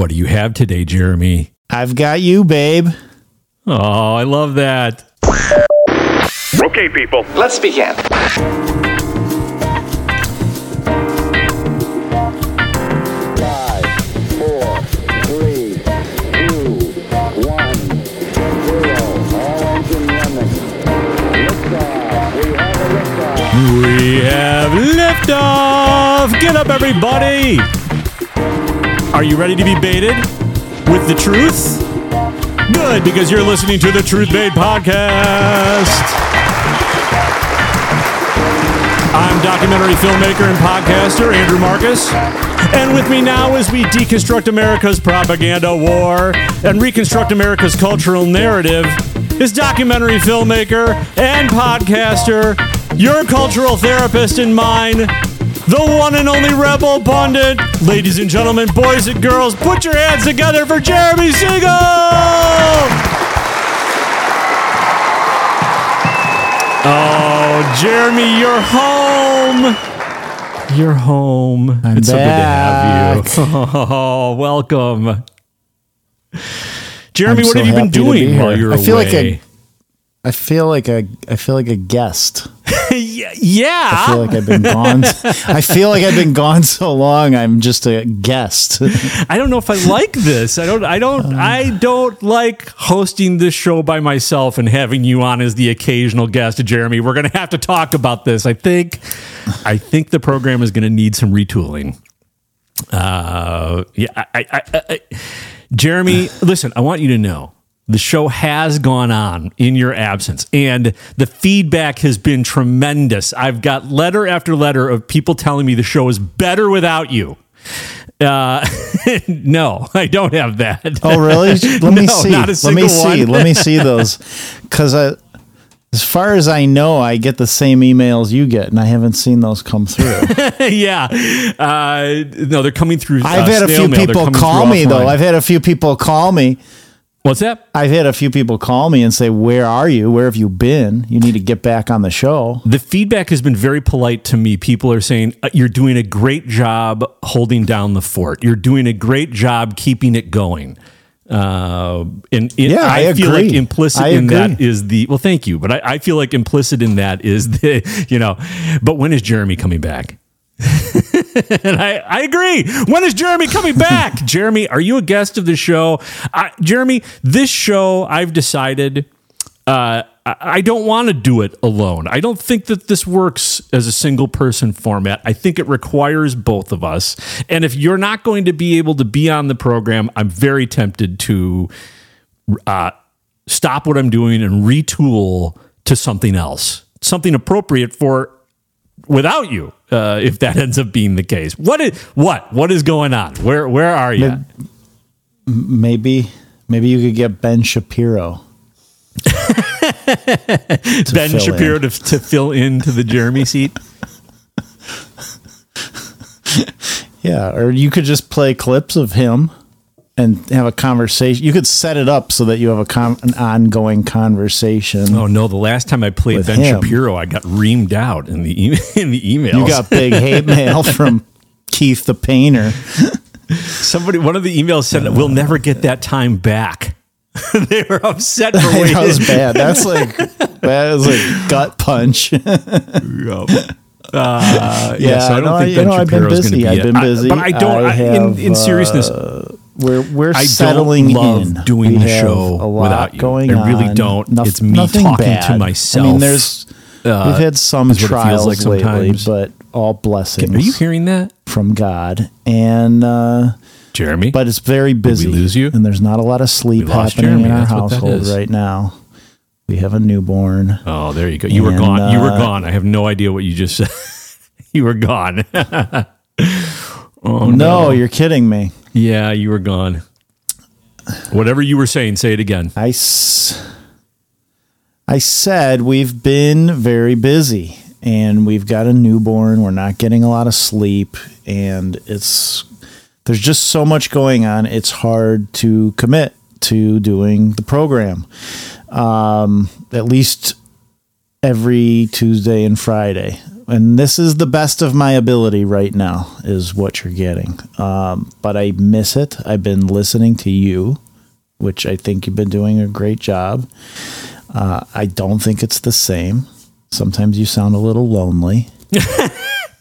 What do you have today, Jeremy? I've got you, babe. Oh, I love that. Okay, people. Let's begin. Five, four, three, two, one, zero. All engine running. Liftoff. We have a liftoff. We have liftoff. Get up, everybody. Are you ready to be baited with the truth? Good, because you're listening to the Truth Bait Podcast. I'm documentary filmmaker and podcaster Andrew Marcus. And with me now as we deconstruct America's propaganda war and reconstruct America's cultural narrative is documentary filmmaker and podcaster, your cultural therapist and mine, the one and only Rebel Pundit. Ladies and gentlemen, boys and girls, put your hands together for Jeremy Segal! Oh, Jeremy, you're home. You're home. I'm it's back. so good to have you. Oh, welcome. Jeremy, I'm what so have you been doing be while you're I feel like away? a- I feel like a I feel like a guest. yeah. I feel like I've been gone. I feel like I've been gone so long. I'm just a guest. I don't know if I like this. I don't. I don't. I don't like hosting this show by myself and having you on as the occasional guest. Jeremy, we're going to have to talk about this. I think. I think the program is going to need some retooling. Uh, yeah. I, I, I, I, Jeremy, listen. I want you to know. The show has gone on in your absence, and the feedback has been tremendous. I've got letter after letter of people telling me the show is better without you. Uh, no, I don't have that. Oh, really? Let me No, see. not a Let me see. Let me see those. Because as far as I know, I get the same emails you get, and I haven't seen those come through. yeah, uh, no, they're coming through. I've uh, had a few mail. People call me though. I've had a few people call me. What's that? I've had a few people call me and say, "Where are you? Where have you been? You need to get back on the show." The feedback has been very polite to me. People are saying uh, you're doing a great job holding down the fort. You're doing a great job keeping it going. Uh, and, and Yeah, I feel like implicit I in that agree. is the well. Thank you, but I, I feel like implicit in that is the you know. But when is Jeremy coming back? and I, I agree. When is Jeremy coming back? Jeremy, are you a guest of the show? I, Jeremy, this show, I've decided uh, I I don't want to do it alone. I don't think that this works as a single person format. I think it requires both of us. And if you're not going to be able to be on the program, I'm very tempted to uh, stop what I'm doing and retool to something else, something appropriate for without you. Uh, if that ends up being the case, what is what what is going on? Where where are you? Maybe, maybe you could get Ben Shapiro. Ben Shapiro to, to fill into the Jeremy seat. Yeah, or you could just play clips of him and have a conversation. You could set it up so that you have a con- an ongoing conversation. Oh no! The last time I played Ben him. Shapiro, I got reamed out in the e- in the emails. You got big hate mail from Keith the painter. somebody. One of the emails said, "We'll never get that time back." they were upset for waiting. that was bad. That's like that is a gut punch. Uh, yeah, Yeah, so I don't no, think you Ben know, I've been Shapiro's going to busy. be. I've been I- busy. but I don't. I I in, in have, seriousness, we're we're I settling don't love in. doing We the show a lot without you. going I really on. don't. Noth- It's me talking to myself, I mean, there's uh, we've had some is what it feels trials like lately, sometimes. but all blessings Are you hearing that, from God. And uh, Jeremy? but it's very busy. We lose you? And there's not a lot of sleep happening in our That's household right now. We have a newborn. oh, there you go. You were And, gone. you were uh, gone. I have no idea what you just said. you were gone. oh no, you're kidding me. Yeah, you were gone. Whatever you were saying, say it again. I, s- I said we've been very busy and we've got a newborn. We're not getting a lot of sleep and it's there's just so much going on. It's hard to commit to doing the program. Um, at least every Tuesday and Friday. And this is the best of my ability right now, is what you're getting. Um, but I miss it. I've been listening to you, which I think you've been doing a great job. Uh, I don't think it's the same. Sometimes you sound a little lonely.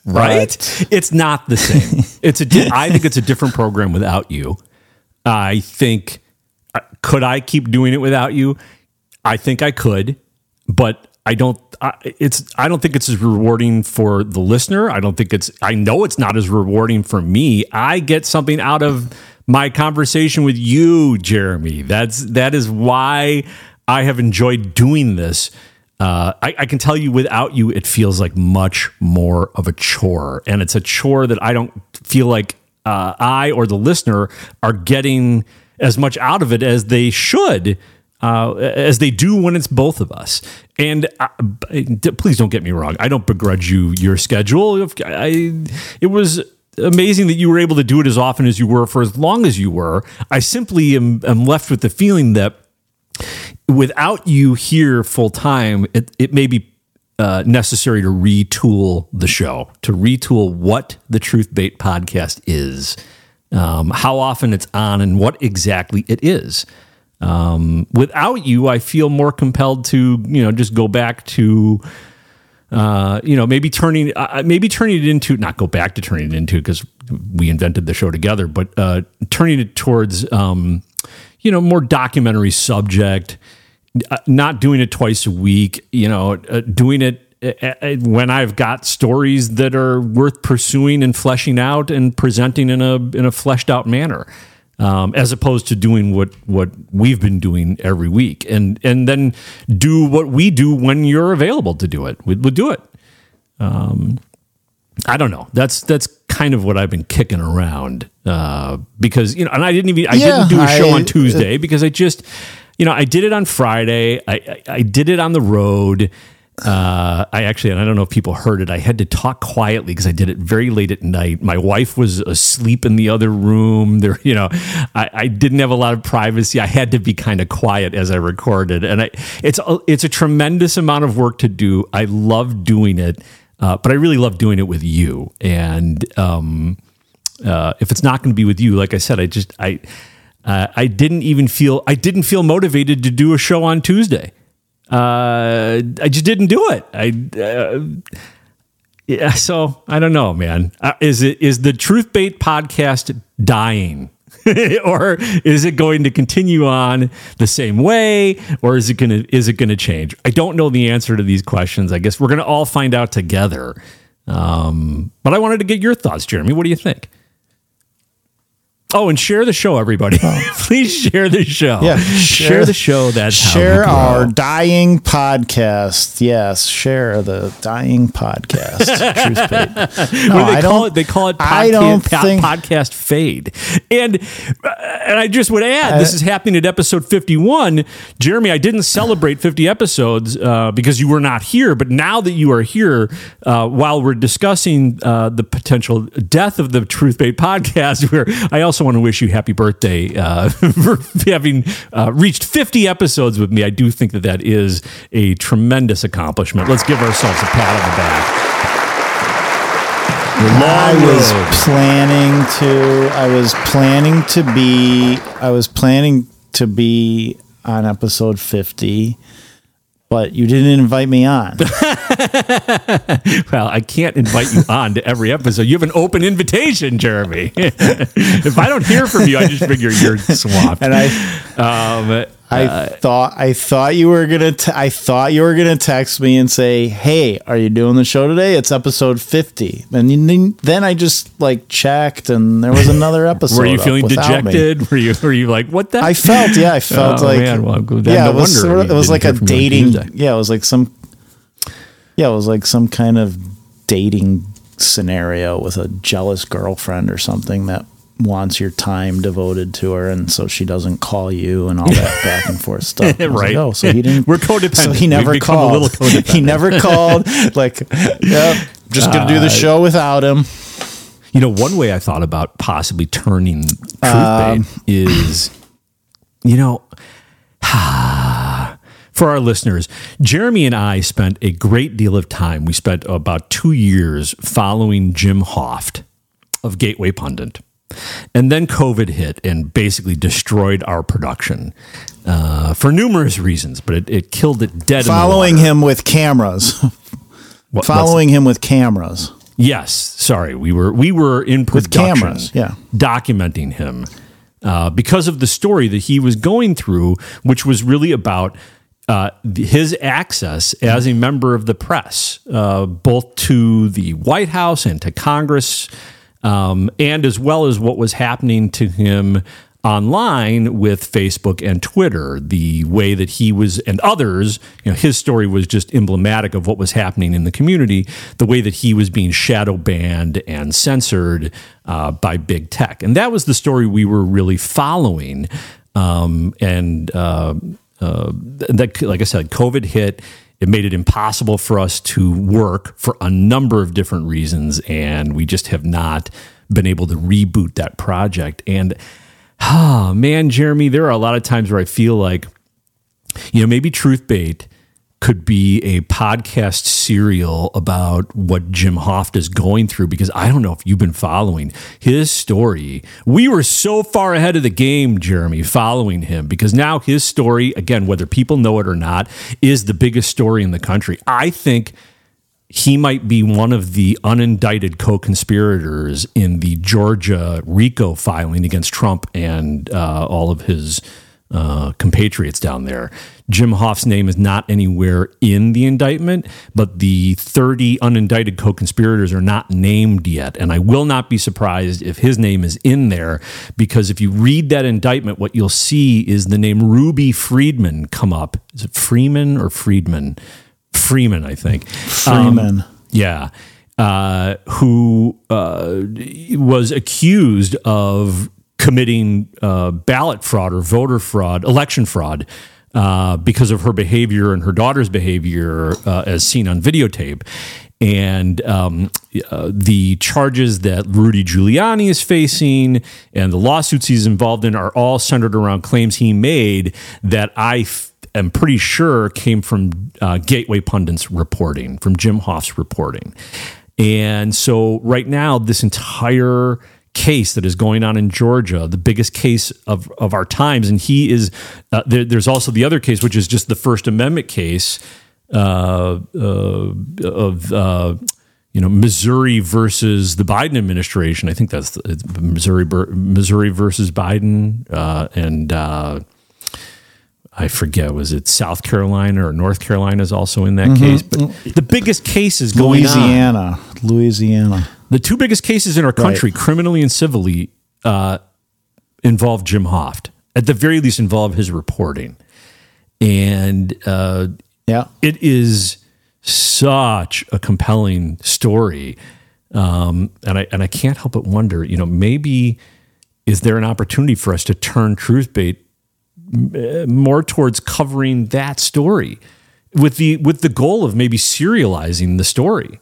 right? It's not the same. it's a. Di- I think it's a different program without you. I think uh, could I keep doing it without you? I think I could, but I don't. I, it's. I don't think it's as rewarding for the listener. I don't think it's. I know it's not as rewarding for me. I get something out of my conversation with you, Jeremy. That's that is why I have enjoyed doing this. Uh, I, I can tell you without you, it feels like much more of a chore. And it's a chore that I don't feel like uh, I or the listener are getting as much out of it as they should, uh, as they do when it's both of us. And I, d- please don't get me wrong. I don't begrudge you your schedule. I, it was amazing that you were able to do it as often as you were for as long as you were. I simply am, am left with the feeling that without you here full time, it, it may be uh, necessary to retool the show, to retool what the Truth Bait podcast is, um, how often it's on, and what exactly it is. Um, without you, I feel more compelled to, you know, just go back to, uh, you know, maybe turning, uh, maybe turning it into, not go back to turning it into because we invented the show together, but uh, turning it towards, um, you know, more documentary subject, uh, not doing it twice a week, you know, uh, doing it uh, uh, when I've got stories that are worth pursuing and fleshing out and presenting in a in a fleshed out manner, um, as opposed to doing what what we've been doing every week, and and then do what we do when you're available to do it. We, we'll do it. Um, I don't know. That's that's kind of what I've been kicking around uh, because you know, and I didn't even I Yeah, didn't do a show I- on Tuesday because I just you know I did it on Friday. I I, I did it on the road. Uh, I actually, and I don't know if people heard it. I had to talk quietly because I did it very late at night. My wife was asleep in the other room. There, you know, I, I didn't have a lot of privacy. I had to be kind of quiet as I recorded, and I, it's a, it's a tremendous amount of work to do. I love doing it, uh, but I really love doing it with you. And um, uh, if it's not going to be with you, like I said, I just I uh, I didn't even feel I didn't feel motivated to do a show on Tuesday. Uh, I just didn't do it. I uh, yeah, so I don't know, man. Uh, is it is the Truth Bait podcast dying? or is it going to continue on the same way or is it going to is it going to change i don't know the answer to these questions i guess we're going to all find out together um, but i wanted to get your thoughts jeremy what do you think Oh, and share the show, everybody. Please share the show. Yeah, share, share- the show. That's Share our dying podcast. Yes, share the dying podcast. Truth. No, they I call don't. it? They call it podcast, I don't think- podcast fade. And uh, and I just would add, this is happening at episode fifty one. Jeremy, I didn't celebrate fifty episodes uh, because you were not here. But now that you are here, uh, while we're discussing uh, the potential death of the Truth Bait podcast, where I also want to wish you happy birthday uh, for having uh, reached fifty episodes with me. I do think that that is a tremendous accomplishment. Let's give ourselves a pat on the back. I was planning to. I was planning to be. I was planning to be on episode fifty, but you didn't invite me on. Well, I can't invite you on to every episode. You have an open invitation, Jeremy. if I don't hear from you, I just figure you're swamped. and I, um, I thought, I thought you were gonna. T- I thought you were gonna text me and say, "Hey, are you doing the show today? It's episode 50. And then- then I just like checked, and there was another episode. were you feeling without me. dejected? Were you were you like what the? I felt, yeah, I felt Oh, like, man, well, yeah, it was, sort of- it was like a from you on dating, yeah, it was like some, yeah, it was like some kind of dating scenario with a jealous girlfriend or something that wants your time devoted to her, and so she doesn't call you and all that back and forth stuff. I was like, Right. oh, so he didn't. We're codependent. So he We've never a called. little codependent. he never called. Like, yep, just gonna Uh, do the show without him. You know, one way I thought about possibly turning truth Um, bait is, you know, for our listeners, Jeremy and I spent a great deal of time. We spent about two years following Jim Hoft of Gateway Pundit. And then COVID hit and basically destroyed our production uh, for numerous reasons, but it, it killed it dead. Following in the water. him with cameras. What- Following him with cameras. Yes, sorry, we were we were in With production, cameras, yeah. documenting him uh, because of the story that he was going through, which was really about uh, his access as a member of the press, uh, both to the White House and to Congress, um, and as well as what was happening to him online with Facebook and Twitter, the way that he was and others, you know, his story was just emblematic of what was happening in the community, the way that he was being shadow banned and censored uh, by big tech. And that was the story we were really following. Um, and uh, uh, that, like I said, COVID hit. It made it impossible for us to work for a number of different reasons, and we just have not been able to reboot that project. And oh man, Jeremy, there are a lot of times where I feel like, you know, maybe Truth Bait could be a podcast serial about what Jim Hoft is going through because I don't know if you've been following his story. We were so far ahead of the game, Jeremy, following him because now his story, again, whether people know it or not, is the biggest story in the country. I think he might be one of the unindicted co-conspirators in the Georgia RICO filing against Trump and uh, all of his uh, compatriots down there. Jim Hoft's name is not anywhere in the indictment, but the 30 unindicted co-conspirators are not named yet. And I will not be surprised if his name is in there because if you read that indictment, what you'll see is the name Ruby Friedman come up. Is it Freeman or Friedman? Freeman, I think. Um, Freeman. yeah. Uh, who uh, was accused of committing uh, ballot fraud or voter fraud, election fraud, uh, because of her behavior and her daughter's behavior uh, as seen on videotape. And um, uh, the charges that Rudy Giuliani is facing and the lawsuits he's involved in are all centered around claims he made that I f- am pretty sure came from uh, Gateway Pundit's reporting, from Jim Hoft's reporting. And so, right now, this entire case that is going on in Georgia, the biggest case of, of our times, and he is. Uh, there, there's also the other case, which is just the First Amendment case uh, uh, of. Uh, you know, Missouri versus the Biden administration. I think that's the, it's Missouri, Missouri versus Biden, uh, and uh, I forget was it South Carolina or North Carolina is also in that case. But the biggest cases going on, Louisiana. The two biggest cases in our country, criminally and civilly, uh, involve Jim Hoft. At the very least, involve his reporting, and uh, Yeah. it is such a compelling story. Um, and I and I can't help but wonder, you know, maybe is there an opportunity for us to turn truth bait uh, more towards covering that story with the with the goal of maybe serializing the story.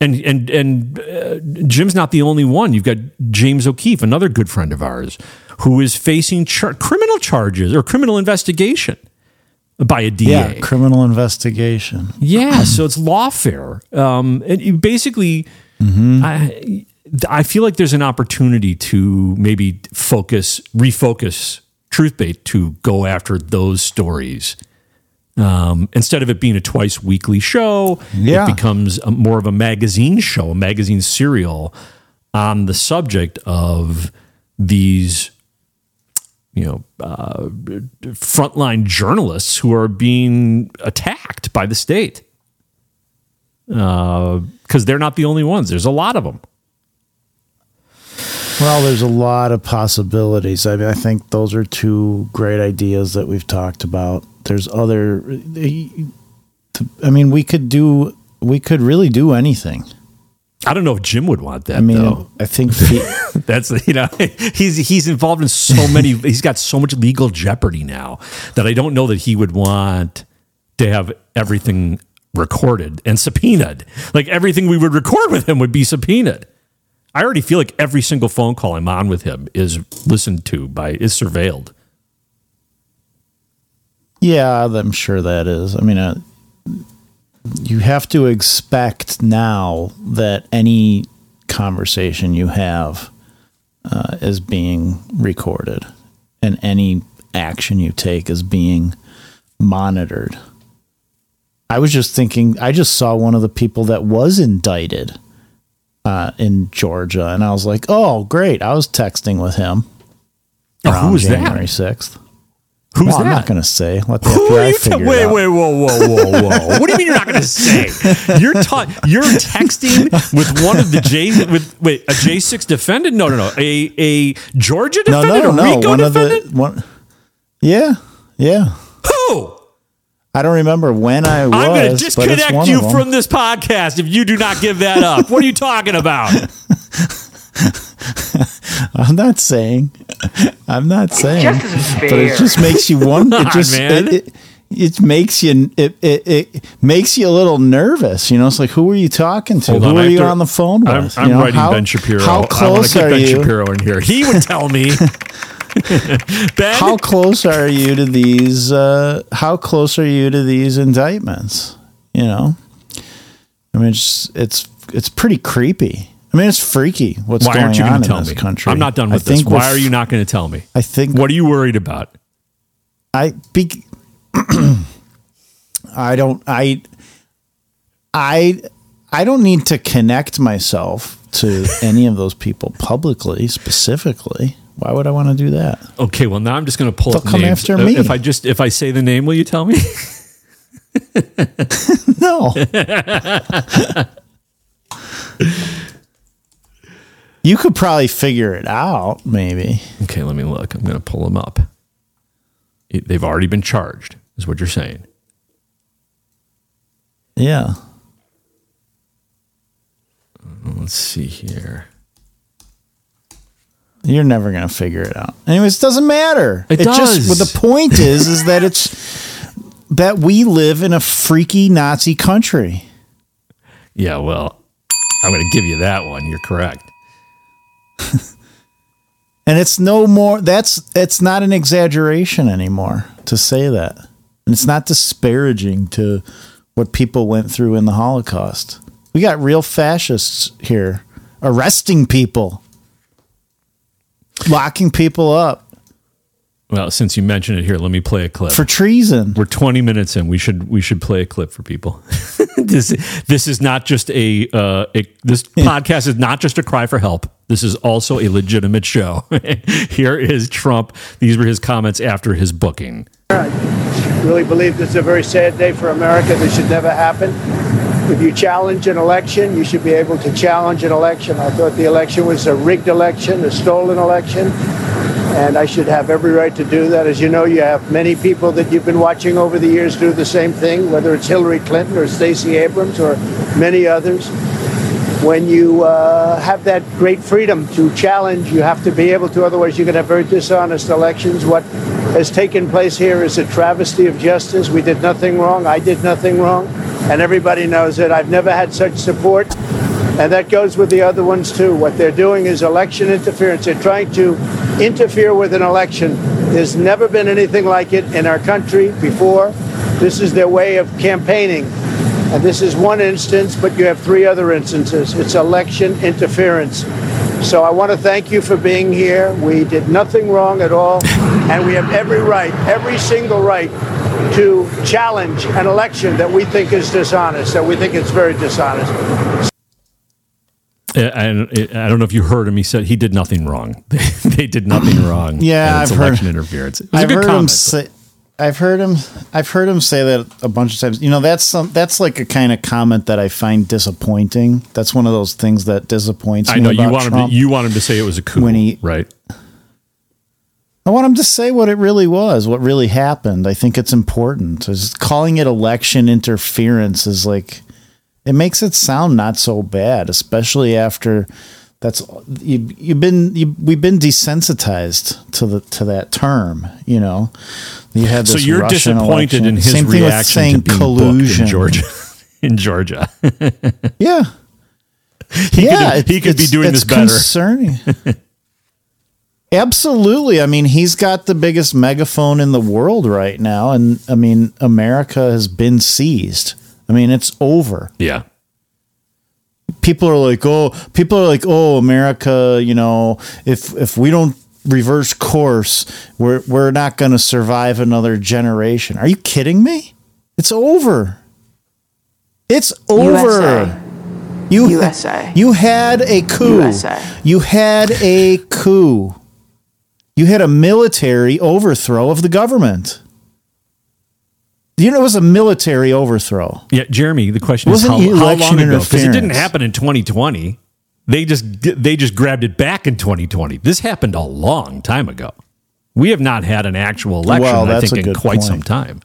And and and uh, Jim's not the only one. You've got James O'Keefe, another good friend of ours, who is facing char- criminal charges or criminal investigation by a DA. Yeah. Criminal investigation. Yeah, so it's lawfare. Um, and you basically, I, I feel like there's an opportunity to maybe focus, refocus TruthBait to go after those stories. Um, instead of it being a twice weekly show, Yeah. it becomes a, more of a magazine show, a magazine serial on the subject of these you know, uh, frontline journalists who are being attacked by the state. Because they're not the only ones. There's a lot of them. Well, there's a lot of possibilities. I mean, I think those are two great ideas that we've talked about. There's other. I mean, we could do. We could really do anything. I don't know if Jim would want that. I mean, though. I think fe- That's you know he's he's involved in so many. he's got so much legal jeopardy now that I don't know that he would want to have everything recorded and subpoenaed. Like everything we would record with him would be subpoenaed. I already feel like every single phone call I'm on with him is listened to by is surveilled. Yeah, I'm sure that is. I mean, uh, you have to expect now that any conversation you have uh, is being recorded and any action you take is being monitored. I was just thinking, I just saw one of the people that was indicted uh, in Georgia, and I was like, oh, great. I was texting with him Oh, who was January that? 6th. Who's well, I'm not going to say. Let the Who are you figure wait, out. wait, whoa, whoa, whoa, whoa! what do you mean you're not going to say? You're ta- You're texting with one of the J with wait a J six defendant? No, no, no. A a Georgia No, defendant? no, a no. Rico One of the one. Yeah, yeah. Who? I don't remember when I was. I'm going to disconnect you from this podcast if you do not give that up. what are you talking about? I'm not saying. I'm not saying. just isn't But it just makes you wonder. It just man. It, it, it makes you it, it it makes you a little nervous. You know, it's like who are you talking to? Hold who on, are you to- on the phone with? I'm, You I'm know, writing how, Ben Shapiro. How I want close to get are Ben you? Shapiro in here. He would tell me. ben, How close are you to these? Uh, how close are you to these indictments? You know, I mean, it's it's it's pretty creepy. I mean, it's freaky what's why going aren't you on going to in tell this me? country. I'm not done I with this. Why we're you not going to tell me? I think What are you worried about? I be, I don't I I I don't need to connect myself to any of those people publicly specifically. Why would I want to do that? Okay, well now I'm just going to pull They'll up the come names. after Uh, me. If I just if I say the name, will you tell me? No. you could probably figure it out, maybe. okay, let me look. I'm going to pull them up. It- They've already been charged, is what you're saying. Yeah. Let's see here. You're never gonna figure it out. Anyways, it doesn't matter. It just does. well, the point is is that it's that we live in a freaky Nazi country. Yeah, well, I'm going to give you that one. You're correct. And it's no more that's it's not an exaggeration anymore to say that. And it's not disparaging to what people went through in the Holocaust. We got real fascists here arresting people, locking people up Well, since you mentioned it here, let me play a clip. for treason. We're 20 minutes in. We should we should play a clip for people. this this is not just a, uh, a this podcast is not just a cry for help. This is also a legitimate show. Here is Trump. These were his comments after his booking. I really believe this is a very sad day for America. This should never happen. If you challenge an election, you should be able to challenge an election. I thought the election was a rigged election, a stolen election, and I should have every right to do that. As you know, you have many people that you've been watching over the years do the same thing, whether it's Hillary Clinton or Stacey Abrams or many others when you uh, have that great freedom to challenge, you have to be able to. Otherwise, you're going to have very dishonest elections. What has taken place here is a travesty of justice. We did nothing wrong. I did nothing wrong. And everybody knows it. I've never had such support. And that goes with the other ones, too. What they're doing is election interference. They're trying to interfere with an election. There's never been anything like it in our country before. This is their way of campaigning. And this is one instance, but you have three other instances. It's election interference. So I want to thank you for being here. We did nothing wrong at all. And we have every right, every single right, to challenge an election that we think is dishonest, that we think is very dishonest. And I don't know if you heard him. He said he did nothing wrong. they did nothing wrong. Yeah, I've heard- interference. It was a I've heard him comment. say. I've heard him. I've heard him say that a bunch of times. You know, that's some. That's like a kind of comment that I find disappointing. That's one of those things that disappoints I me. know you want him. To, you want him to say it was a coup, When he- right? I want him to say what it really was, what really happened. I think it's important. Is calling it election interference is like it makes it sound not so bad, especially after that's you, you've been you, we've been desensitized to the to that term. You know, you had So you're Russian disappointed election. in his Same thing with reaction saying to being collusion. in Georgia. in Georgia, Yeah, he yeah, could, he could be doing this better. Concerning. Absolutely. I mean, he's got the biggest megaphone in the world right now. And I mean, America has been seized. I mean, it's over. Yeah. People are like, oh, people are like, oh, America, you know, if if we don't reverse course, we're we're not going to survive another generation. Are you kidding me? It's over. It's over. USA. You USA. You had a coup. USA. You had a coup. You had a military overthrow of the government. You know, it was a military overthrow. Yeah, Jeremy. The question is Wasn't how, how election long ago? Because it didn't happen in 2020. They just they just grabbed it back in 2020. This happened a long time ago. We have not had an actual election, Well, I think, in quite some time.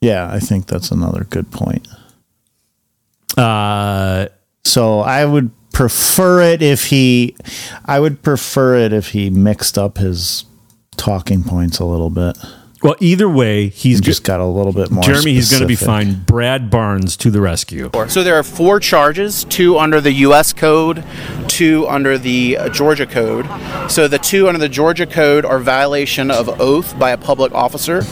Yeah, I think that's another good point. Uh, So I would prefer it if he, I would prefer it if he mixed up his talking points a little bit. Well, either way, he's Just got a little bit more. Jeremy. He's going to be fine. Brad Barnes to the rescue. So there are four charges: two under the U.S. Code, two under the uh, Georgia Code. So the two under the Georgia Code are violation of oath by a public officer,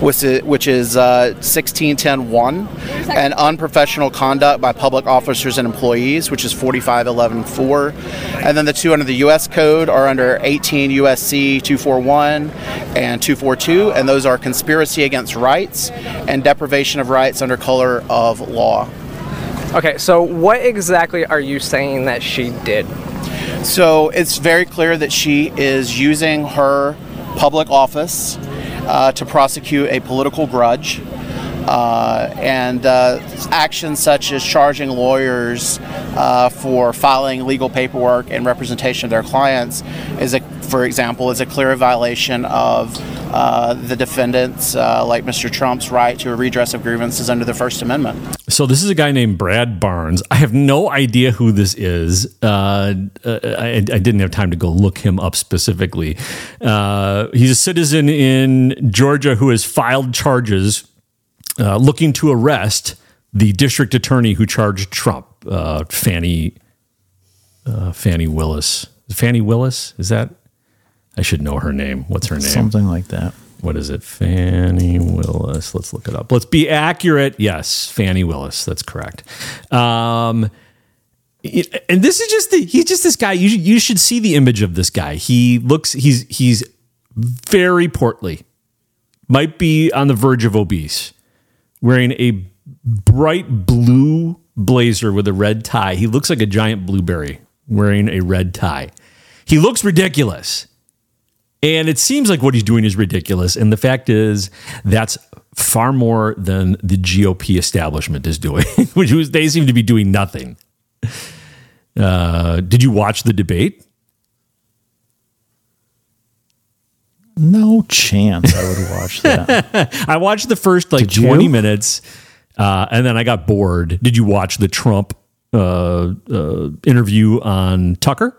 which is, which is uh, 1610.1, and unprofessional conduct by public officers and employees, which is 4511.4. And then the two under the U.S. Code are under 18 U.S.C. 241 and 242, and those are conspiracy against rights and deprivation of rights under color of law. Okay, so what exactly are you saying that she did? So it's very clear that she is using her public office uh, to prosecute a political grudge. Uh, and uh, actions such as charging lawyers uh, for filing legal paperwork and representation of their clients is, a, for example, is a clear violation of uh, the defendants, uh, like Mr. Trump's right to a redress of grievances under the First Amendment. So this is a guy named Brad Barnes. I have no idea who this is. Uh, uh, I, I didn't have time to go look him up specifically. Uh, he's a citizen in Georgia who has filed charges uh, looking to arrest the district attorney who charged Trump, Fani Fani Willis. Fani Willis is that? I should know her name. What's her name? something like that. what is it? Fani Willis. Let's look it up. Let's be accurate. Yes, Fani Willis. That's correct. Um, and this is just the, he's just this guy. You you should see the image of this guy. He looks he's he's very portly. Might be on the verge of obese. Wearing a bright blue blazer with a red tie. He looks like a giant blueberry wearing a red tie. He looks ridiculous. And it seems like what he's doing is ridiculous. And the fact is, that's far more than the GOP establishment is doing, which was they seem to be doing nothing. Uh, did you watch the debate? No chance I would watch that. I watched the first like Did you? 20 minutes uh, and then I got bored. Did you watch the Trump uh, uh, interview on Tucker?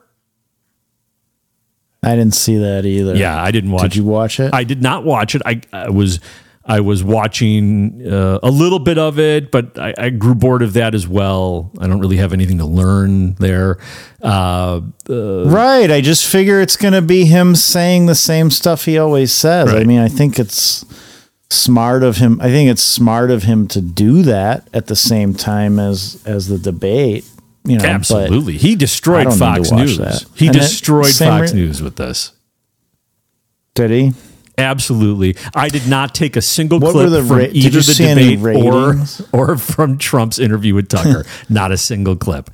I didn't see that either. Yeah, I didn't watch it. Did you watch it? I did not watch it. I, I was I was watching uh, a little bit of it, but I, I grew bored of that as well. I don't really have anything to learn there. Uh, Right. I just figure it's going to be him saying the same stuff he always says. I mean, I think it's smart of him. I think it's smart of him to do that at the same time as as the debate. You know, absolutely, he destroyed Fox News. that. He And destroyed Fox re- News with this. did he? Absolutely. I did not take a single What clip the from ra- either the debate or, or from Trump's interview with Tucker. not a single clip.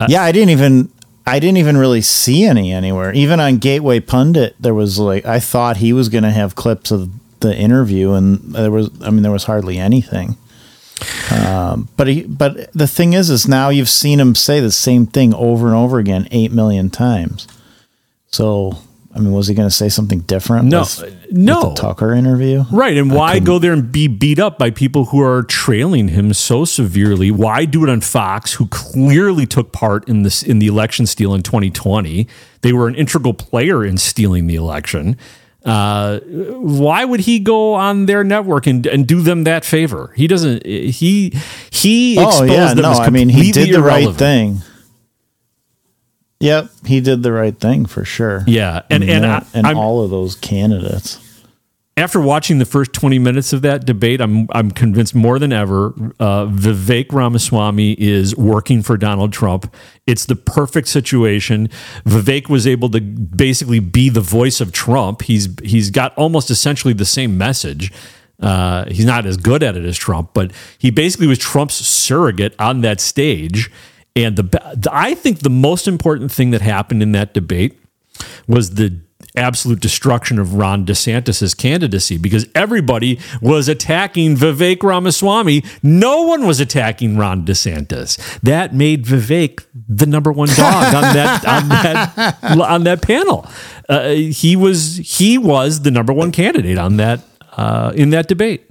Uh, yeah, I didn't even. I didn't even really see any anywhere. Even on Gateway Pundit, there was like I thought he was going to have clips of the interview, and there was. I mean, there was hardly anything. Um, but he, but the thing is, is now you've seen him say the same thing over and over again eight million times. So, I mean, was he going to say something different? No, with, no. with the Tucker interview, Right. And why couldn't- go there and be beat up by people who are trailing him so severely? Why do it on Fox, who clearly took part in this in the election steal in 2020? They were an integral player in stealing the election. Uh, why would he go on their network and, and do them that favor? He doesn't. He he. Oh exposed yeah, them no, I mean he did the right thing. Yep, he did the right thing for sure. Yeah, and and, I, and all of those candidates. After watching the first 20 minutes of that debate, I'm I'm convinced more than ever uh, Vivek Ramaswamy is working for Donald Trump. It's the perfect situation. Vivek was able to basically be the voice of Trump. He's he's got almost essentially the same message. Uh, he's not as good at it as Trump, but he basically was Trump's surrogate on that stage. And the I think the most important thing that happened in that debate was the absolute destruction of Ron DeSantis' candidacy because everybody was attacking Vivek Ramaswamy. No one was attacking Ron DeSantis. That made Vivek the number one dog on that on that on that panel. Uh, he was he was the number one candidate on that uh, in that debate.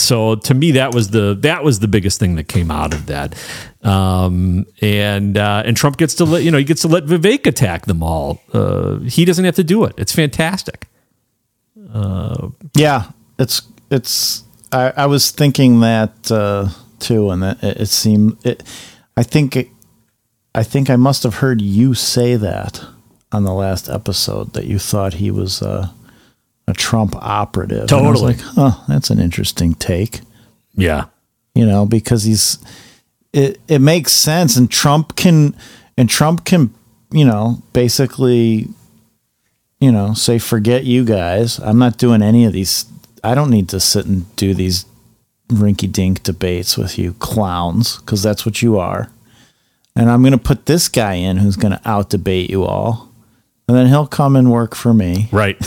So to me, that was the that was the biggest thing that came out of that, um, and uh, and Trump gets to let you know he gets to let Vivek attack them all. Uh, he doesn't have to do it. It's fantastic. Yeah, it's it's. I, I was thinking that uh, too, and that it, it seemed. It, I think. It, I think I must have heard you say that on the last episode that you thought he was uh, a Trump operative. And I was Totally. like, huh, that's an interesting take. Yeah, you know, because he's it it makes sense and Trump can and Trump can, you know, basically you know, say forget you guys. I'm not doing any of these I don't need to sit and do these rinky dink debates with you clowns because that's what you are. And I'm going to put this guy in who's going to out debate you all. And then he'll come and work for me right,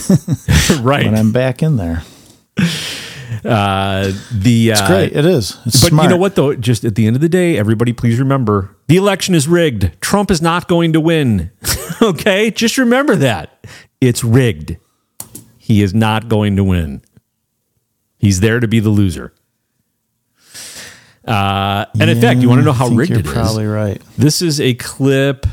right. when I'm back in there. Uh, the It's uh, great. It is. It's But smart. you know what, though? Just at the end of the day, everybody, please remember the election is rigged. Trump is not going to win. okay? Just remember that. It's rigged. He is not going to win. He's there to be the loser. Uh, and in fact, you want to know how rigged you're it is? probably right. This is a clip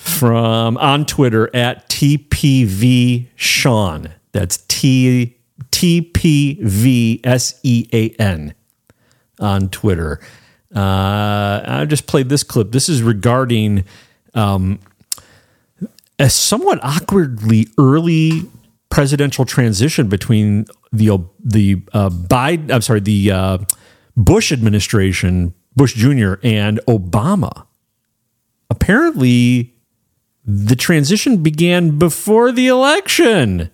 from on Twitter at TPV Sean. That's T T P V S E A N on Twitter. Uh, I just played this clip. This is regarding um, a somewhat awkwardly early presidential transition between the the uh, Biden. I'm sorry, the uh, Bush administration, Bush Jr. and Obama. Apparently, the transition began before the election.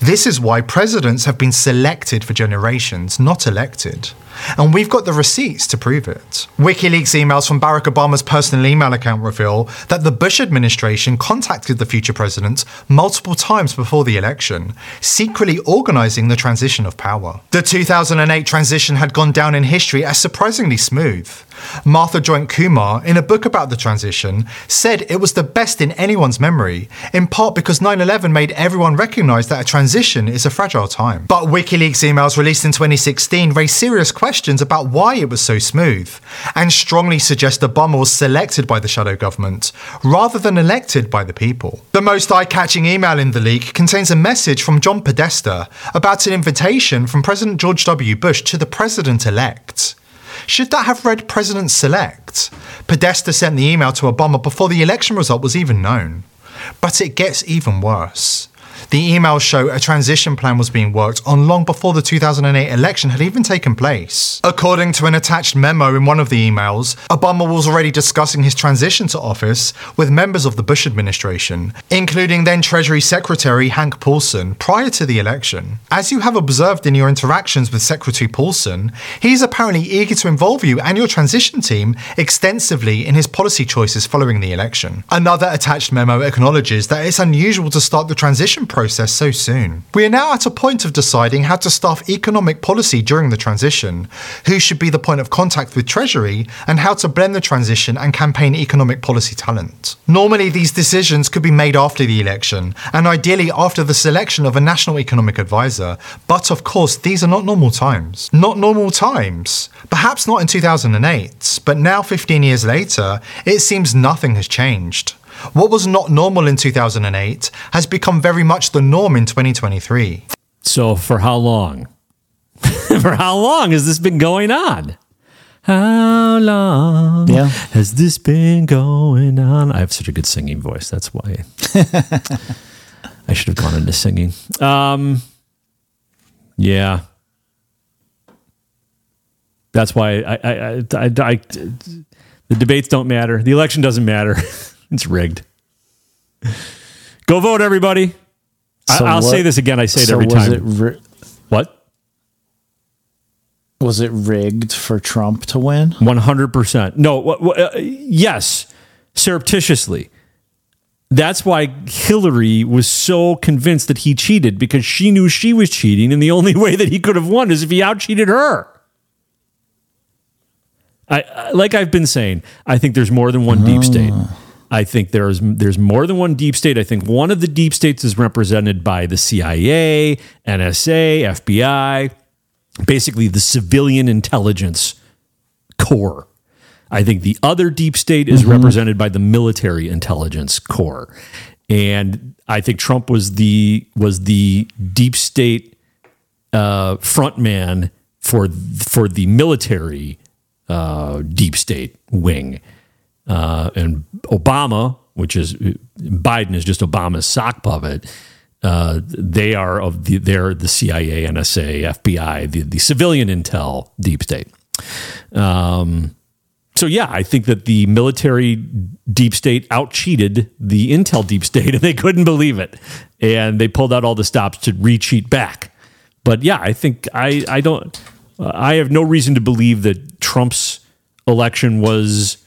This is why presidents have been selected for generations, not elected. And we've got the receipts to prove it. WikiLeaks emails from Barack Obama's personal email account reveal that the Bush administration contacted the future president multiple times before the election, secretly organizing the transition of power. The 2008 transition had gone down in history as surprisingly smooth. Martha Joynt Kumar, in a book about the transition, said it was the best in anyone's memory, in part because 9 11 made everyone recognize that a transition is a fragile time. But WikiLeaks emails released in 2016 raised serious questions about why it was so smooth, and strongly suggest Obama was selected by the shadow government, rather than elected by the people. The most eye catching email in the leak contains a message from John Podesta about an invitation from President George W. Bush to the president elect. Should that have read President Select? Podesta sent the email to Obama before the election result was even known. But it gets even worse. The emails show a transition plan was being worked on long before the 2008 election had even taken place. According to an attached memo in one of the emails, Obama was already discussing his transition to office with members of the Bush administration, including then Treasury Secretary Hank Paulson, prior to the election. As you have observed in your interactions with Secretary Paulson, he is apparently eager to involve you and your transition team extensively in his policy choices following the election. Another attached memo acknowledges that it's unusual to start the transition process so soon. We are now at a point of deciding how to staff economic policy during the transition, who should be the point of contact with Treasury, and how to blend the transition and campaign economic policy talent. Normally, these decisions could be made after the election, and ideally after the selection of a national economic advisor, but of course, these are not normal times. Not normal times. Perhaps not in 2008, but now 15 years later, it seems nothing has changed. What was not normal in 2008 has become very much the norm in 2023. So, for how long? for how long has this been going on? How long Yeah. has this been going on? I have such a good singing voice. That's why I should have gone into singing. Um, yeah. That's why I, I, I, I, I- the debates don't matter. The election doesn't matter. it's rigged. Go vote, everybody. So I, I'll what- say this again. I say it so every was time. It ri- what? was it rigged for Trump to win? One hundred percent. No. wha- wha- uh, yes, surreptitiously. That's why Hillary was so convinced that he cheated because she knew she was cheating, and the only way that he could have won is if he out cheated her. I, I like I've been saying. I think there's more than one deep state. I think there's there's more than one deep state. I think one of the deep states is represented by the CIA, NSA, FBI, basically the civilian intelligence core. I think the other deep state is represented by the military intelligence core. And I think Trump was the was the deep state uh, front man for for the military uh, deep state wing. Uh, and Obama, which is Biden, is just Obama's sock puppet. Uh, they are of the they're the CIA, NSA, FBI, the, the civilian intel deep state. Um, so yeah, I think that the military deep state out cheated the intel deep state, and they couldn't believe it, and they pulled out all the stops to re-cheat back. But yeah, I think I I don't I have no reason to believe that Trump's election was.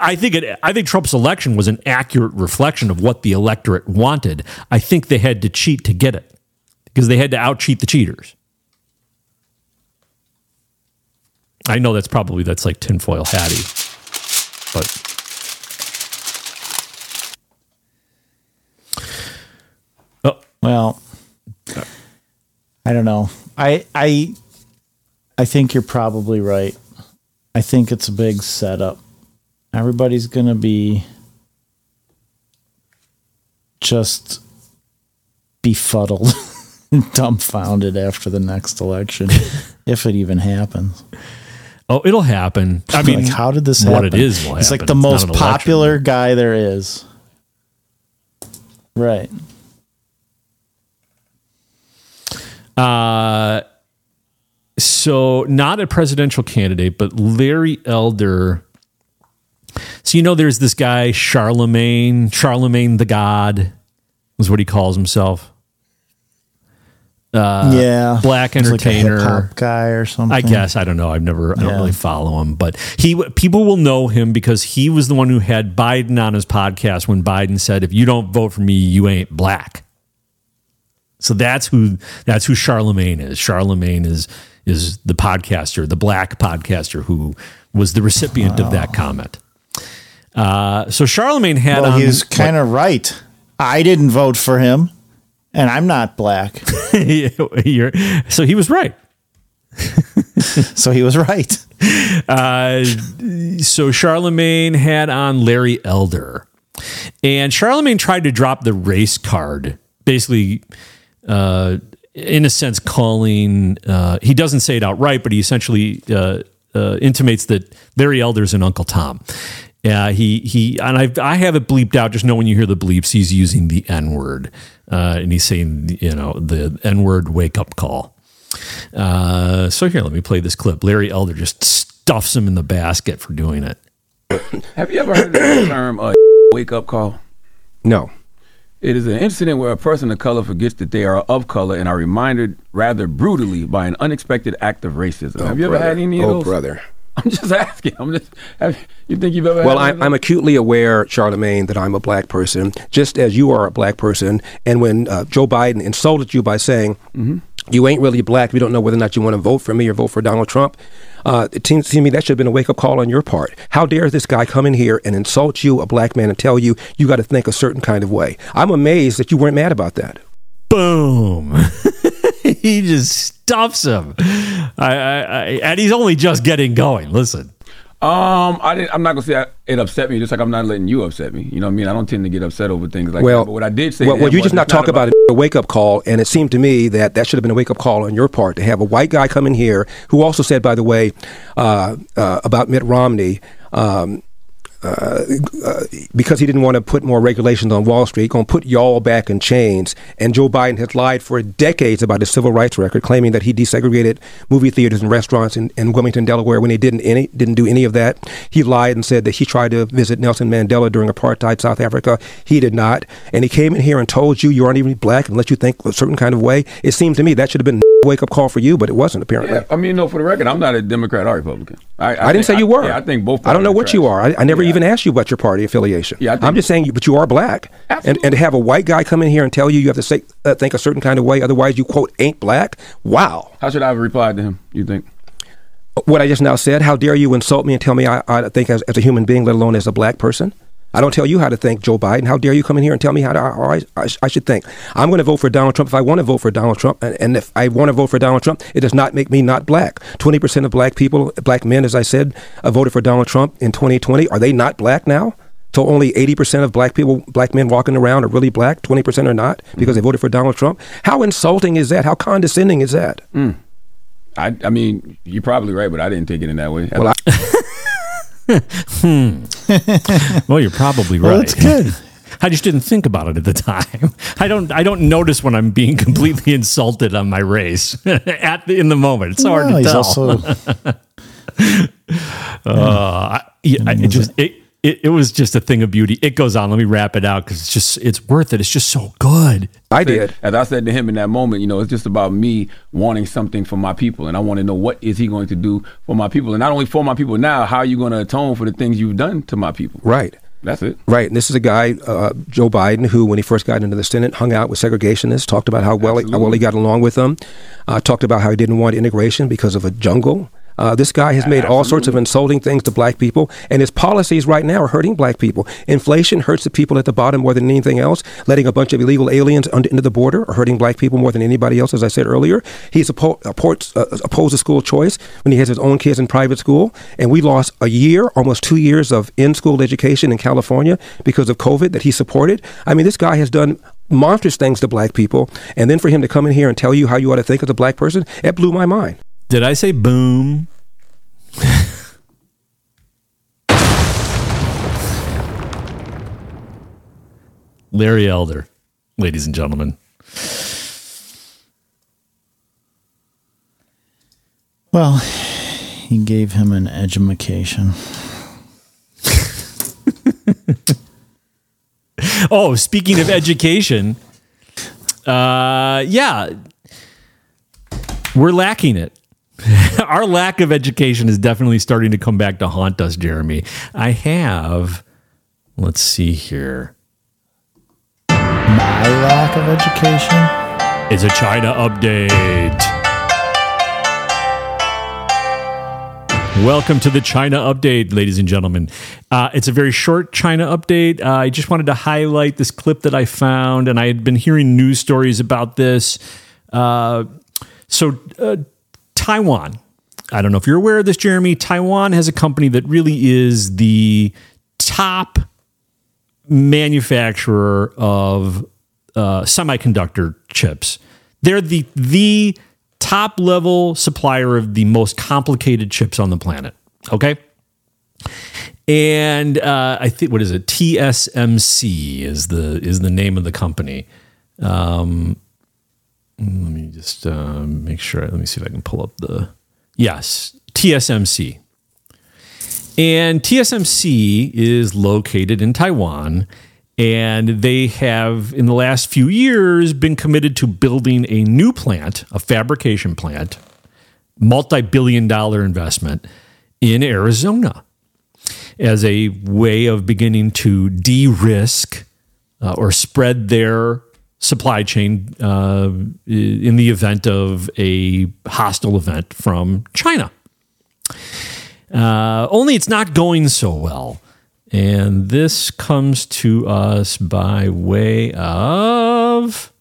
I think it. I think Trump's election was an accurate reflection of what the electorate wanted. I think they had to cheat to get it because they had to out cheat the cheaters. I know that's probably that's like tinfoil hatty, but oh, Well, I don't know. I I I think you're probably right. I think it's a big setup. Everybody's going to be just befuddled, and dumbfounded after the next election, if it even happens. oh, it'll happen. I mean, like, how did this what happen? it is will It's like the It's most an election. popular guy there is. Right. Uh, so not a presidential candidate, but Larry Elder. So you know, there's this guy Charlemagne, Charlemagne the God, is what he calls himself. Uh, yeah. black like entertainer. hip-hop guy or something. I guess I don't know. I've never. I don't really follow him, but he people will know him because he was the one who had Biden on his podcast when Biden said, "If you don't vote for me, you ain't black." So that's who that's who Charlemagne is. Charlemagne is is the podcaster, the black podcaster who was the recipient of that comment. Uh, so Charlemagne had Well, on he was kind of right. I didn't vote for him, and I'm not black. You're- so he was right. so he was right. Uh, so Charlemagne had on Larry Elder, and Charlemagne tried to drop the race card, basically, uh, in a sense, calling. Uh, he doesn't say it outright, but he essentially uh, uh, intimates that Larry Elder's an Uncle Tom. Yeah, he he, and I I have it bleeped out. Just know when you hear the bleeps, he's using the N word, uh, and he's saying you know the N word wake up call. Uh, so here, let me play this clip. Larry Elder just stuffs him in the basket for doing it. Have you ever heard of the term uh, wake up call? No. It is an incident where a person of color forgets that they are of color and are reminded rather brutally by an unexpected act of racism. have you ever had any of oh, those? brother. I'm just asking. I'm just. Have, you think you've ever? Well, had I'm, I'm acutely aware, Charlemagne, that I'm a black person, just as you are a black person. And when uh, Joe Biden insulted you by saying, Mm-hmm. you ain't really black, we don't know whether or not you want to vote for me or vote for Donald Trump, uh, it seems to me that should have been a wake up call on your part. How dare this guy come in here and insult you, a black man, and tell you you got to think a certain kind of way? I'm amazed that you weren't mad about that. Boom! he just stuffs him, I, I, I, and he's only just getting going. Listen, Um, I didn't. I'm not gonna say it upset me, just like I'm not letting you upset me. You know what I mean? I don't tend to get upset over things like well, that. But what I did say, Well, well you was just not it's talk about, a wake up call, and it seemed to me that that should have been a wake up call on your part to have a white guy come in here who also said, by the way, uh, uh, about Mitt Romney. Um, uh, uh, because he didn't want to put more regulations on Wall Street, going to put y'all back in chains. And Joe Biden has lied for decades about his civil rights record, claiming that he desegregated movie theaters and restaurants in, in Wilmington, Delaware, when he didn't any didn't do any of that. He lied and said that he tried to visit Nelson Mandela during apartheid South Africa. He did not, and he came in here and told you you aren't even black and let you think a certain kind of way. It seemed to me that should have been a wake up call for you, but it wasn't apparently. Yeah, I mean, no, for the record, I'm not a Democrat or Republican. I, I, didn't think- say you were. yeah, I think both. I don't know what you are. I, I never even asked you about your party affiliation. Yeah, I I'm just saying, you, but you are black, and and to have a white guy come in here and tell you you have to say, uh, think a certain kind of way, otherwise you quote ain't black. Wow. How should I have replied to him? You think? What I just now said. How dare you insult me and tell me I, I think as, as a human being, let alone as a black person? I don't tell you how to think, Joe Biden. How dare you come in here and tell me how to, how I, I, I should think? I'm going to vote for Donald Trump if I want to vote for Donald Trump, and, and if I want to vote for Donald Trump, it does not make me not black. Twenty percent of black people, black men, as I said, uh, voted for Donald Trump in 2020. Are they not black now? So only 80% of black people, black men walking around are really black, 20% are not because they voted for Donald Trump. How insulting is that? How condescending is that? Mm. I, I mean, you're probably right, but I didn't take it in that way. Well, Hmm. well, you're probably right. Well, that's good. I just didn't think about it at the time. I don't. I don't notice when I'm being completely insulted on my race at the, in the moment. It's hard to tell. also- uh, I, yeah, I, it just it, it it was just a thing of beauty. It goes on. Let me wrap it out because it's just it's worth it. It's just so good. I did. As I said to him in that moment, you know, it's just about me wanting something for my people, and I want to know what is he going to do for my people, and not only for my people now. How are you going to atone for the things you've done to my people? Right. That's it. Right. And this is a guy, uh, Joe Biden, who, when he first got into the Senate, hung out with segregationists, talked about how well, he, how well he got along with them, uh, talked about how he didn't want integration because of a jungle. Uh, this guy has made all sorts of insulting things to black people, and his policies right now are hurting black people. Inflation hurts the people at the bottom more than anything else. Letting a bunch of illegal aliens under, into the border are hurting black people more than anybody else, as I said earlier. He oppo- opports, uh, opposed to school choice when he has his own kids in private school, and we lost a year, almost two years of in-school education in California because of COVID that he supported. I mean, this guy has done monstrous things to black people, and then for him to come in here and tell you how you ought to think as a black person, it blew my mind. Did I say boom? Larry Elder, ladies and gentlemen. Well, he gave him an edumacation. Oh, speaking of education, uh, yeah, we're lacking it. Our lack of education is definitely starting to come back to haunt us, Jeremy. I have, let's see here. My lack of education. is a China update. Welcome to the China update, ladies and gentlemen. Uh, it's a very short China update. Uh, I just wanted to highlight this clip that I found, and I had been hearing news stories about this. Uh, so, uh, Taiwan. I don't know if you're aware of this, Jeremy. Taiwan has a company that really is the top manufacturer of uh, semiconductor chips. They're the the top level supplier of the most complicated chips on the planet. Okay. And uh, I think what is it? TSMC is the is the name of the company. Um, just uh, make sure. Let me see if I can pull up the yes TSMC. And TSMC is located in Taiwan, and they have, in the last few years, been committed to building a new plant, a fabrication plant, multi billion dollar investment in Arizona as a way of beginning to de risk uh, or spread their supply chain uh, in the event of a hostile event from China. Uh, only it's not going so well. And this comes to us by way of.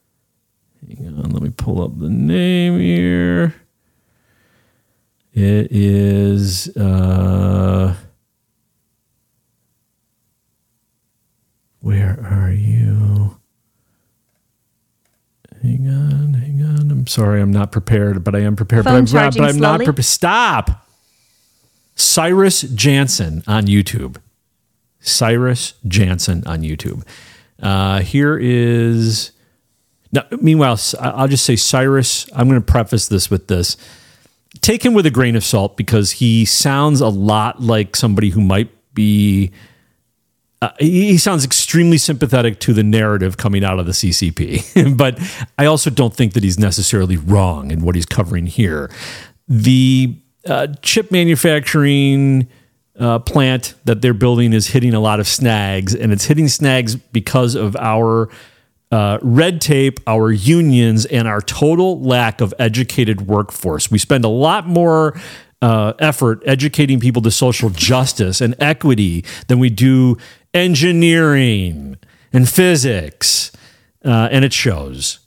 Hang on, let me pull up the name here. It is. Uh, where are you? I'm sorry, I'm not prepared, but I am prepared. Phone but I'm, but I'm not prepared. Stop. Cyrus Janssen on YouTube. Cyrus Janssen on YouTube. Uh, here is. Now, meanwhile, I'll just say Cyrus. I'm going to preface this with this. Take him with a grain of salt because he sounds a lot like somebody who might be. Uh, he sounds extremely sympathetic to the narrative coming out of the CCP, but I also don't think that he's necessarily wrong in what he's covering here. The uh, chip manufacturing uh, plant that they're building is hitting a lot of snags, and it's hitting snags because of our uh, red tape, our unions, and our total lack of educated workforce. We spend a lot more uh, effort educating people to social justice and equity than we do engineering and physics, uh, and it shows.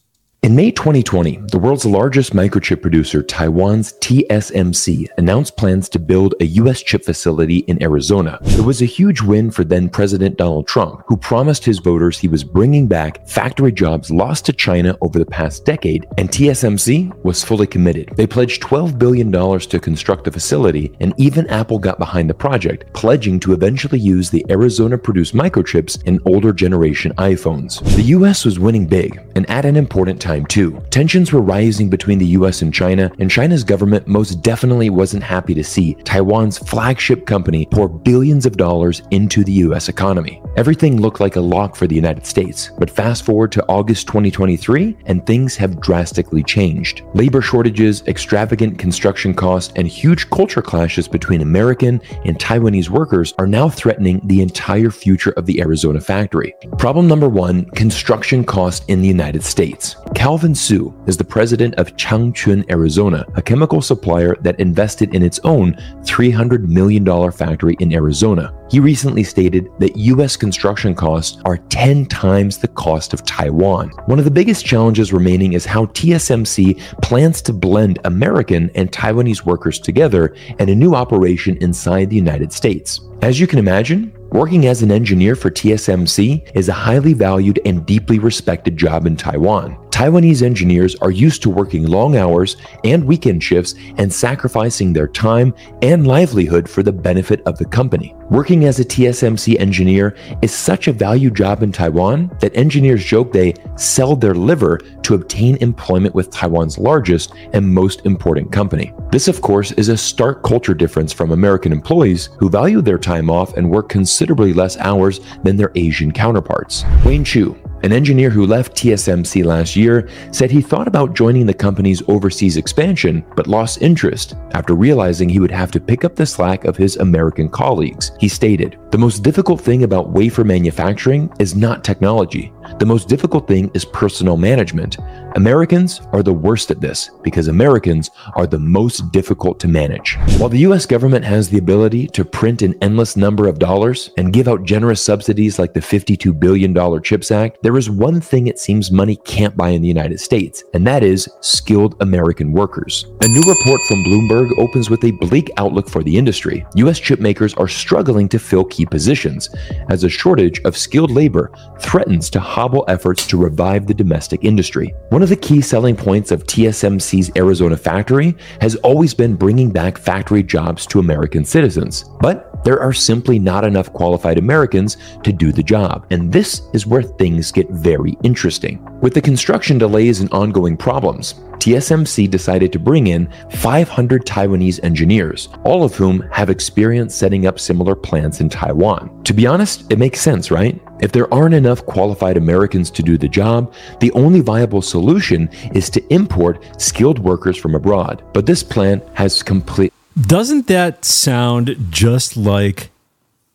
In May 2020, the world's largest microchip producer, Taiwan's TSMC, announced plans to build a U.S. chip facility in Arizona. It was a huge win for then President Donald Trump, who promised his voters he was bringing back factory jobs lost to China over the past decade, and TSMC was fully committed. They pledged $12 billion to construct the facility, and even Apple got behind the project, pledging to eventually use the Arizona produced microchips in older generation iPhones. The U.S. was winning big, and at an important time too. Tensions were rising between the US and China, and China's government most definitely wasn't happy to see Taiwan's flagship company pour billions of dollars into the US economy. Everything looked like a lock for the United States, but fast forward to August 2023, and things have drastically changed. Labor shortages, extravagant construction costs, and huge culture clashes between American and Taiwanese workers are now threatening the entire future of the Arizona factory. Problem number one construction cost in the United States. Calvin Su is the president of Changchun, Arizona, a chemical supplier that invested in its own $300 million factory in Arizona. He recently stated that U.S. construction costs are 10 times the cost of Taiwan. One of the biggest challenges remaining is how TSMC plans to blend American and Taiwanese workers together in a new operation inside the United States. As you can imagine, Working as an engineer for TSMC is a highly valued and deeply respected job in Taiwan. Taiwanese engineers are used to working long hours and weekend shifts and sacrificing their time and livelihood for the benefit of the company. Working as a TSMC engineer is such a valued job in Taiwan that engineers joke they sell their liver to obtain employment with Taiwan's largest and most important company. This, of course, is a stark culture difference from American employees who value their time off and work considerably less hours than their Asian counterparts. Wayne Chu, an engineer who left TSMC last year, said he thought about joining the company's overseas expansion, but lost interest after realizing he would have to pick up the slack of his American colleagues. He stated, The most difficult thing about wafer manufacturing is not technology. The most difficult thing is personnel management. Americans are the worst at this because Americans are the most difficult to manage. While the US government has the ability to print an endless number of dollars and give out generous subsidies like the $52 billion CHIPS Act, there is one thing it seems money can't buy in the United States, and that is skilled American workers. A new report from Bloomberg opens with a bleak outlook for the industry. US chip makers are struggling to fill key positions as a shortage of skilled labor threatens to hobble efforts to revive the domestic industry. One of the key selling points of TSMC's Arizona factory has always been bringing back factory jobs to American citizens. But there are simply not enough qualified Americans to do the job, and this is where things get very interesting. With the construction delays and ongoing problems, TSMC decided to bring in 500 Taiwanese engineers, all of whom have experience setting up similar plants in Taiwan. To be honest, it makes sense, right? If there aren't enough qualified Americans to do the job, the only viable solution is to import skilled workers from abroad. But this plan has complete Doesn't that sound just like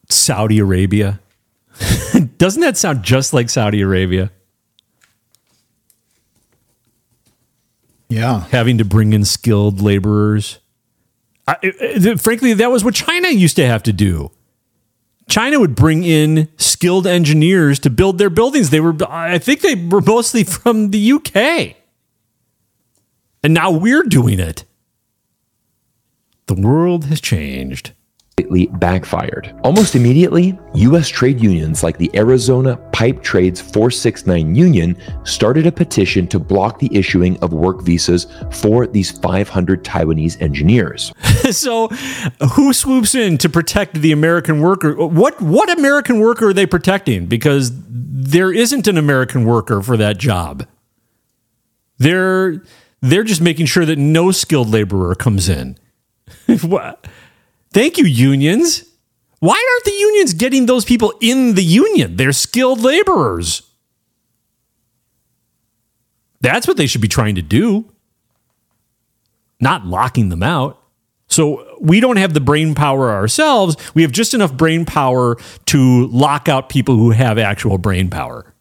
Saudi Arabia? Doesn't that sound just like Saudi Arabia? Yeah. Having to bring in skilled laborers. I, I- frankly, that was what China used to have to do. China would bring in skilled engineers to build their buildings. They were, I think they were mostly from the UK. And now we're doing it. The world has changed. backfired. Almost immediately, U.S. trade unions like the Arizona Pipe Trades 469 Union started a petition to block the issuing of work visas for these 500 Taiwanese engineers. so, who swoops in to protect the American worker? What what American worker are they protecting? Because there isn't an American worker for that job. They're they're just making sure that no skilled laborer comes in. what? Thank you, unions. Why aren't the unions getting those people in the union? They're skilled laborers. That's what they should be trying to do, not locking them out. So we don't have the brain power ourselves. We have just enough brain power to lock out people who have actual brain power.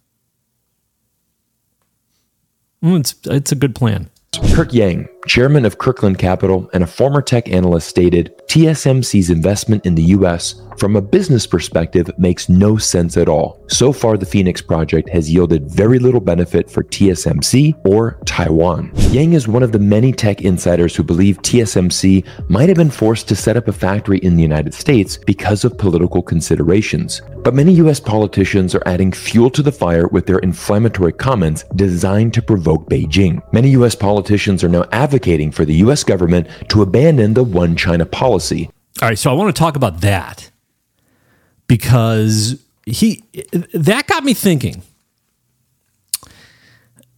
It's, it's a good plan. Kirk Yang, chairman of Kirkland Capital and a former tech analyst, stated TSMC's investment in the US, from a business perspective, makes no sense at all. So far, the Phoenix project has yielded very little benefit for TSMC or Taiwan. Yang is one of the many tech insiders who believe TSMC might have been forced to set up a factory in the United States because of political considerations. But many US politicians are adding fuel to the fire with their inflammatory comments designed to provoke Beijing. Many US politicians are now advocating for the US government to abandon the one China policy. All right, so I want to talk about that because he that got me thinking.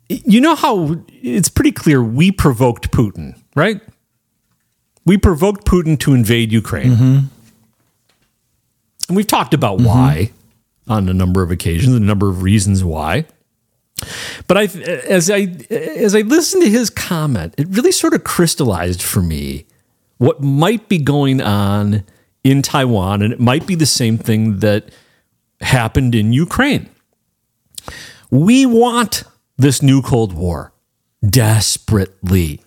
You know how it's pretty clear we provoked Putin, right? We provoked Putin to invade Ukraine. Mm-hmm. And we've talked about mm-hmm. why on a number of occasions, a number of reasons why. But I, as I as I listened to his comment, it really sort of crystallized for me what might be going on in Taiwan, and it might be the same thing that happened in Ukraine. We want this new Cold War desperately.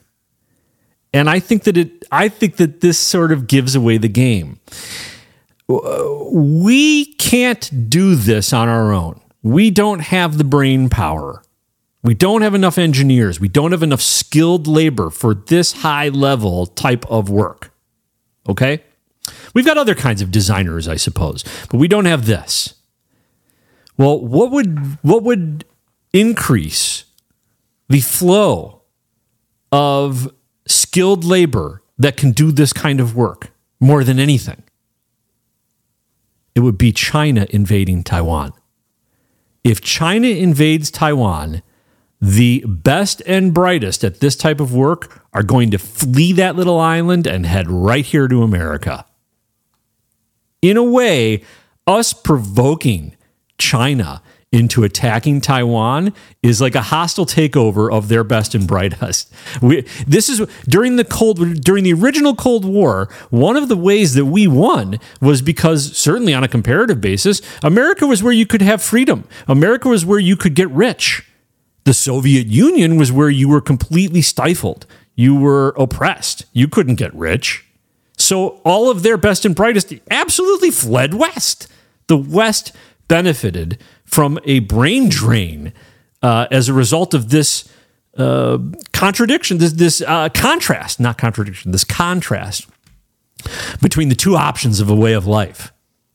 And I think that it I think that this sort of gives away the game. We can't do this on our own. We don't have the brain power. We don't have enough engineers. We don't have enough skilled labor for this high level type of work. Okay? We've got other kinds of designers, I suppose, but we don't have this. Well, what would what would increase the flow of skilled labor that can do this kind of work more than anything? It would be China invading Taiwan. If China invades Taiwan, the best and brightest at this type of work are going to flee that little island and head right here to America. In a way, us provoking China into attacking Taiwan is like a hostile takeover of their best and brightest. We, this is during the cold during the original Cold War, one of the ways that we won was because certainly on a comparative basis, America was where you could have freedom. America was where you could get rich. The Soviet Union was where you were completely stifled. You were oppressed. You couldn't get rich. So all of their best and brightest absolutely fled west. The West benefited from a brain drain uh, as a result of this uh, contradiction, this, this uh, contrast, not contradiction, this contrast between the two options of a way of life.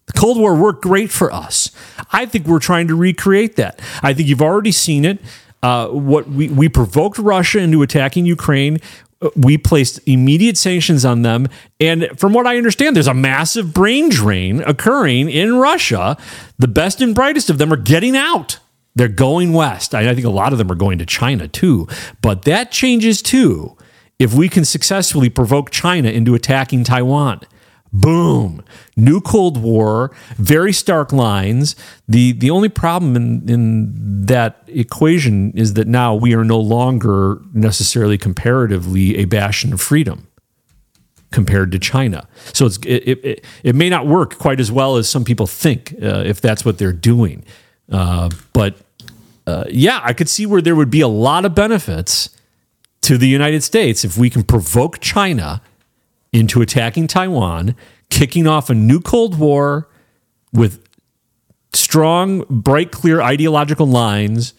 The Cold War worked great for us. I think we're trying to recreate that. I think you've already seen it. Uh, what we, we provoked Russia into attacking Ukraine. Uh, We placed immediate sanctions on them. And from what I understand, there's a massive brain drain occurring in Russia. The best and brightest of them are getting out. They're going west. I I think a lot of them are going to China too. But that changes too if we can successfully provoke China into attacking Taiwan. Boom. New Cold War, very stark lines. The the only problem in, in that equation is that now we are no longer necessarily comparatively a bastion of freedom compared to China. So it's it, it, it, may not work quite as well as some people think uh, if that's what they're doing. Uh, but uh, yeah, I could see where there would be a lot of benefits to the United States if we can provoke China into attacking Taiwan, kicking off a new Cold War with strong, bright, clear ideological lines.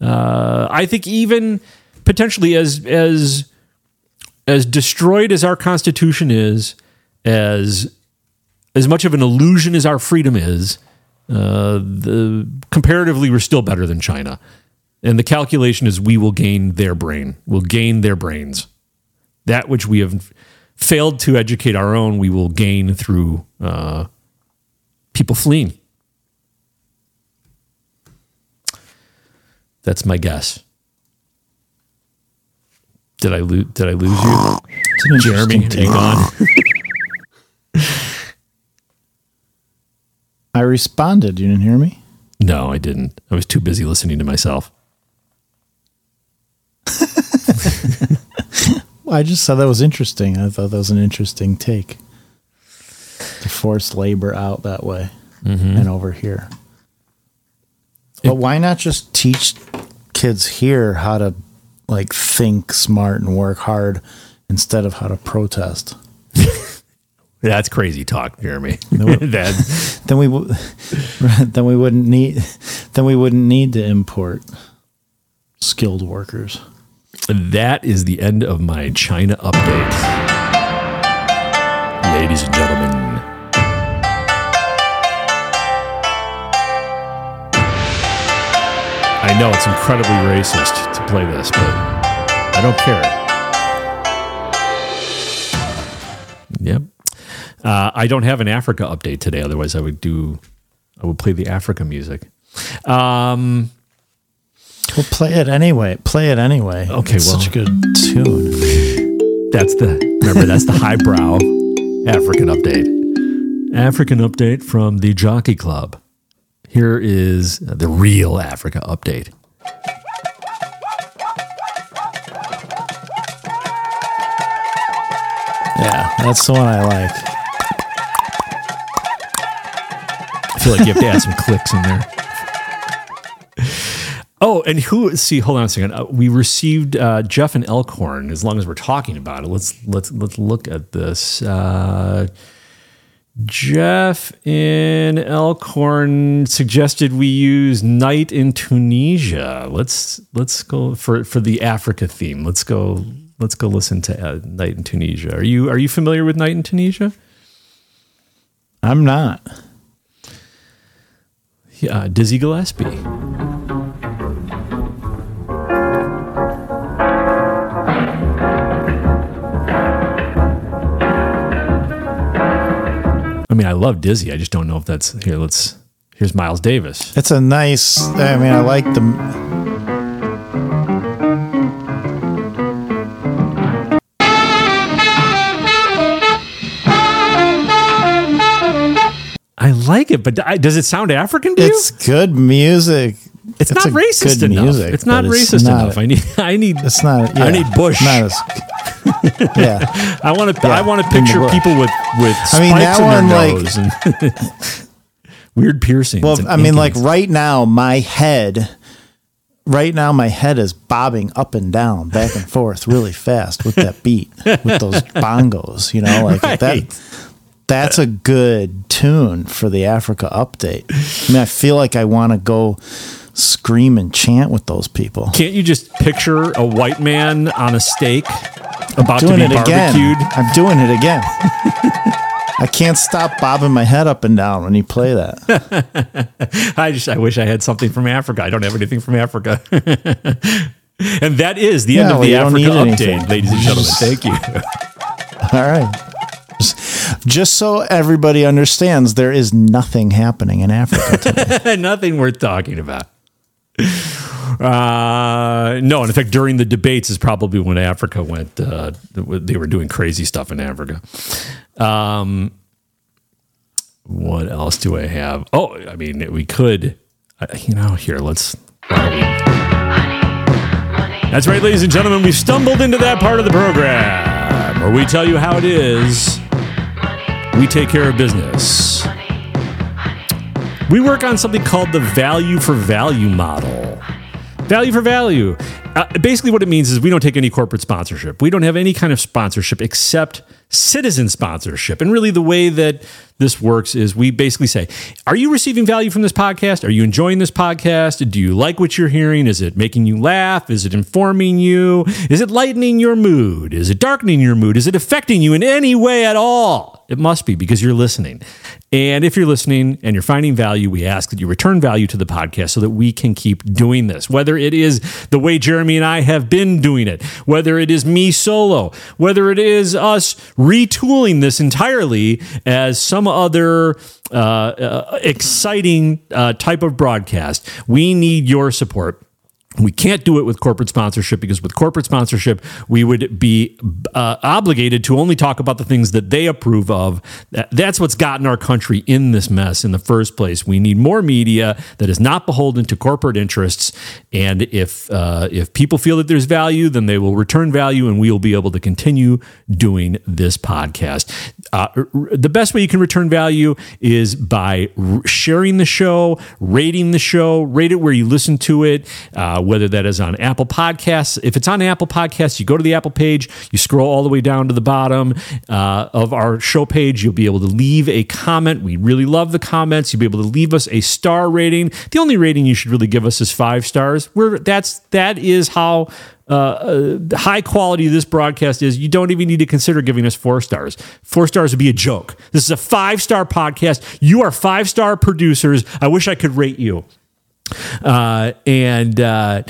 Uh, I think even potentially as as as destroyed as our Constitution is, as as much of an illusion as our freedom is, uh, the comparatively we're still better than China. And the calculation is we will gain their brain. We'll gain their brains. That which we have failed to educate our own, we will gain through uh, people fleeing. That's my guess. Did I lose? Did I lose you, Jeremy? interesting Hang on. I responded. You didn't hear me? No, I didn't. I was too busy listening to myself. I just thought that was interesting. I thought that was an interesting take to force labor out that way Mhm. and over here. But why not just teach kids here how to like think smart and work hard instead of how to protest? That's crazy talk, Jeremy. That then we w- then we wouldn't need then we wouldn't need to import skilled workers. That is the end of my China update, ladies and gentlemen. I know it's incredibly racist to play this, but I don't care. Yep. Uh, I don't have an Africa update today. Otherwise, I would do. I would play the Africa music. Um, Well, play it anyway. Play it anyway. Okay, It's well- such a good tune. That's the remember that's the highbrow African update. African update from the Jockey Club. Here is the real Africa update. Yeah, that's the one I like. I feel like you have to add some clicks in there. Oh, and who? See, hold on a second. Uh, we received uh, Jeff and Elkhorn. As long as we're talking about it, let's let's let's look at this. Uh, Jeff in Elkhorn suggested we use "Night in Tunisia." Let's let's go for for the Africa theme. Let's go let's go listen to uh, "Night in Tunisia." Are you are you familiar with "Night in Tunisia"? I'm not. Yeah, Dizzy Gillespie. Mean, I love Dizzy. I just don't know if that's here. Let's. Here's Miles Davis. It's a nice. I mean, I like the. I like it, but does it sound African to It's good music. It's, not racist enough. music, it's not but racist not- enough. I need. I need. It's not. I need Bush. As, yeah. I want to. Yeah, I want to picture people with with spikes I mean, that in one, their like- nose and weird piercings. Well, I mean, like right now, my head, right now, my head is bobbing up and down, back and forth, really fast with that beat, with those bongos. You know, like Right. that. That's a good tune for the Africa update. I mean, I feel like I want to go scream and chant with those people. Can't you just picture a white man on a stake about to be it again. barbecued? I'm doing it again. I can't stop bobbing my head up and down when you play that. I just I wish I had something from Africa. I don't have anything from Africa. and that is the end of well, the Africa update, anything. ladies and gentlemen. Thank you. All right. Just so everybody understands, there is nothing happening in Africa today. Nothing worth talking about. Uh, no, in fact, during the debates is probably when Africa went. Uh, they were doing crazy stuff in Africa. Um, what else do I have? Oh, I mean, we could, uh, you know, here let's. That's right, ladies and gentlemen. We've stumbled into that part of the program where we tell you how it is. We take care of business. We work on something called the value for value model. Value for value. Uh, basically, what it means is we don't take any corporate sponsorship. We don't have any kind of sponsorship except citizen sponsorship. And really, the way that this works is we basically say, Are you receiving value from this podcast? Are you enjoying this podcast? Do you like what you're hearing? Is it making you laugh? Is it informing you? Is it lightening your mood? Is it darkening your mood? Is it affecting you in any way at all? It must be because you're listening. And if you're listening and you're finding value, we ask that you return value to the podcast so that we can keep doing this. Whether it is the way Jeremy and I have been doing it, whether it is me solo, whether it is us retooling this entirely as some other uh, uh, exciting uh, type of broadcast, we need your support. We can't do it with corporate sponsorship because with corporate sponsorship, we would be uh, obligated to only talk about the things that they approve of. That's what's gotten our country in this mess in the first place. We need more media that is not beholden to corporate interests. And if uh, if people feel that there's value, then they will return value, and we will be able to continue doing this podcast. Uh, the best way you can return value is by sharing the show, rating the show, rate it where you listen to it. Uh, whether that is on Apple Podcasts. If it's on Apple Podcasts, you go to the Apple page, you scroll all the way down to the bottom uh, of our show page. You'll be able to leave a comment. We really love the comments. You'll be able to leave us a star rating. The only rating you should really give us is five stars. We're that's that is how uh, uh, high quality this broadcast is, you don't even need to consider giving us four stars. Four stars would be a joke. This is a five star podcast. You are five star producers. I wish I could rate you. Uh, and uh,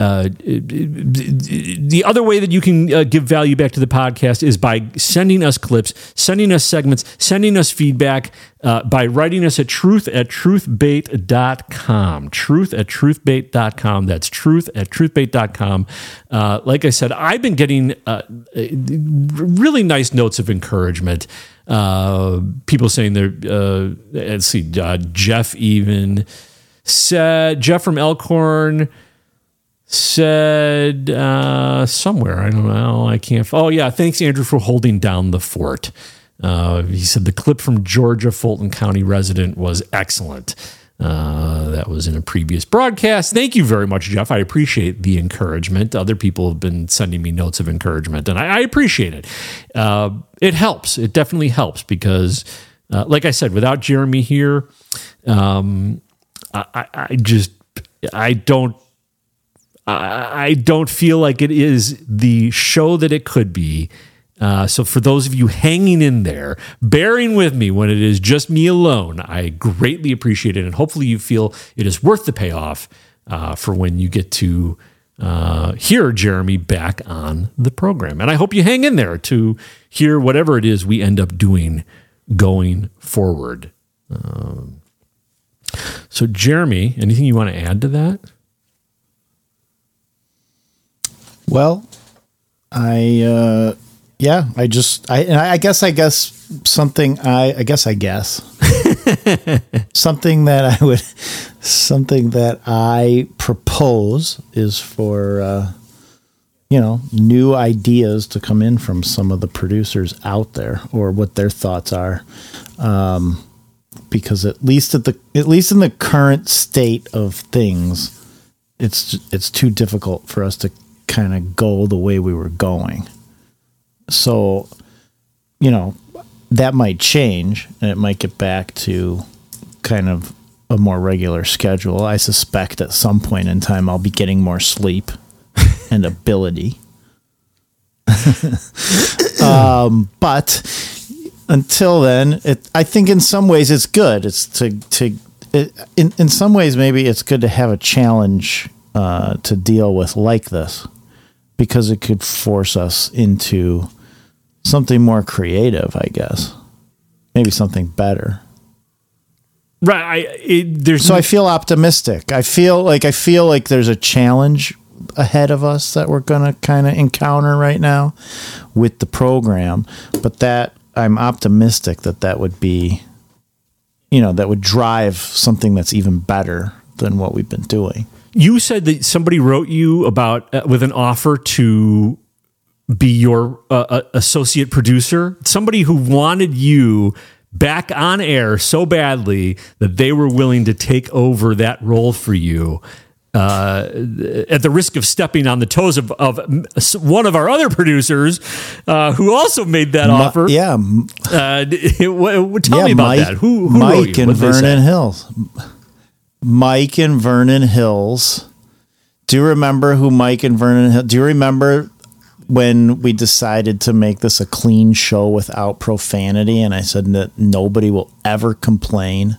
uh, the other way that you can uh, give value back to the podcast is by sending us clips, sending us segments, sending us feedback uh, by writing us at truth at truthbait.com. Truth at truthbait.com. That's truth at truthbait.com. Uh, like I said, I've been getting uh, really nice notes of encouragement. Uh, people saying they're, uh, let's see, uh, Jeff even said, Jeff from Elkhorn said uh, somewhere, I don't know, I can't. Oh, yeah, thanks, Andrew, for holding down the fort. Uh, he said the clip from Georgia Fulton County resident was excellent. Uh, that was in a previous broadcast. Thank you very much, Jeff. I appreciate the encouragement. Other people have been sending me notes of encouragement, and I, I appreciate it. Uh, it helps. It definitely helps because, uh, like I said, without Jeremy here, um, I, I, just I don't I, I don't feel like it is the show that it could be. Uh, so for those of you hanging in there, bearing with me when it is just me alone, I greatly appreciate it, and hopefully you feel it is worth the payoff uh, for when you get to uh, hear Jeremy back on the program. And I hope you hang in there to hear whatever it is we end up doing going forward. Um, so, Jeremy, anything you want to add to that? Well, I uh yeah, I just I and I guess I guess something I I guess I guess something that I would something that I propose is for uh you know, new ideas to come in from some of the producers out there or what their thoughts are. Um because at least at the at least in the current state of things, it's it's too difficult for us to kind of go the way we were going. So, you know, that might change and it might get back to kind of a more regular schedule. I suspect at some point in time I'll be getting more sleep and ability. um, but until then, it I think in some ways it's good. It's to to it, in in some ways maybe it's good to have a challenge uh, to deal with like this because it could force us into something more creative, I guess. Maybe something better. Right. I, it, there's so I feel optimistic. I feel like I feel like there's a challenge ahead of us that we're going to kind of encounter right now with the program, but that I'm optimistic that that would be you know, that would drive something that's even better than what we've been doing. You said that somebody wrote you about uh, with an offer to be your uh, uh, associate producer, somebody who wanted you back on air so badly that they were willing to take over that role for you. Uh, at the risk of stepping on the toes of, of one of our other producers, uh, who also made that offer. yeah, Uh, d- w- w- tell yeah, me about Mike, that. Who, who Mike and What'd they say? Vernon Hills. Mike and Vernon Hills. Do you remember who Mike and Vernon Hill? Do you remember when we decided to make this a clean show without profanity? And I said that nobody will ever complain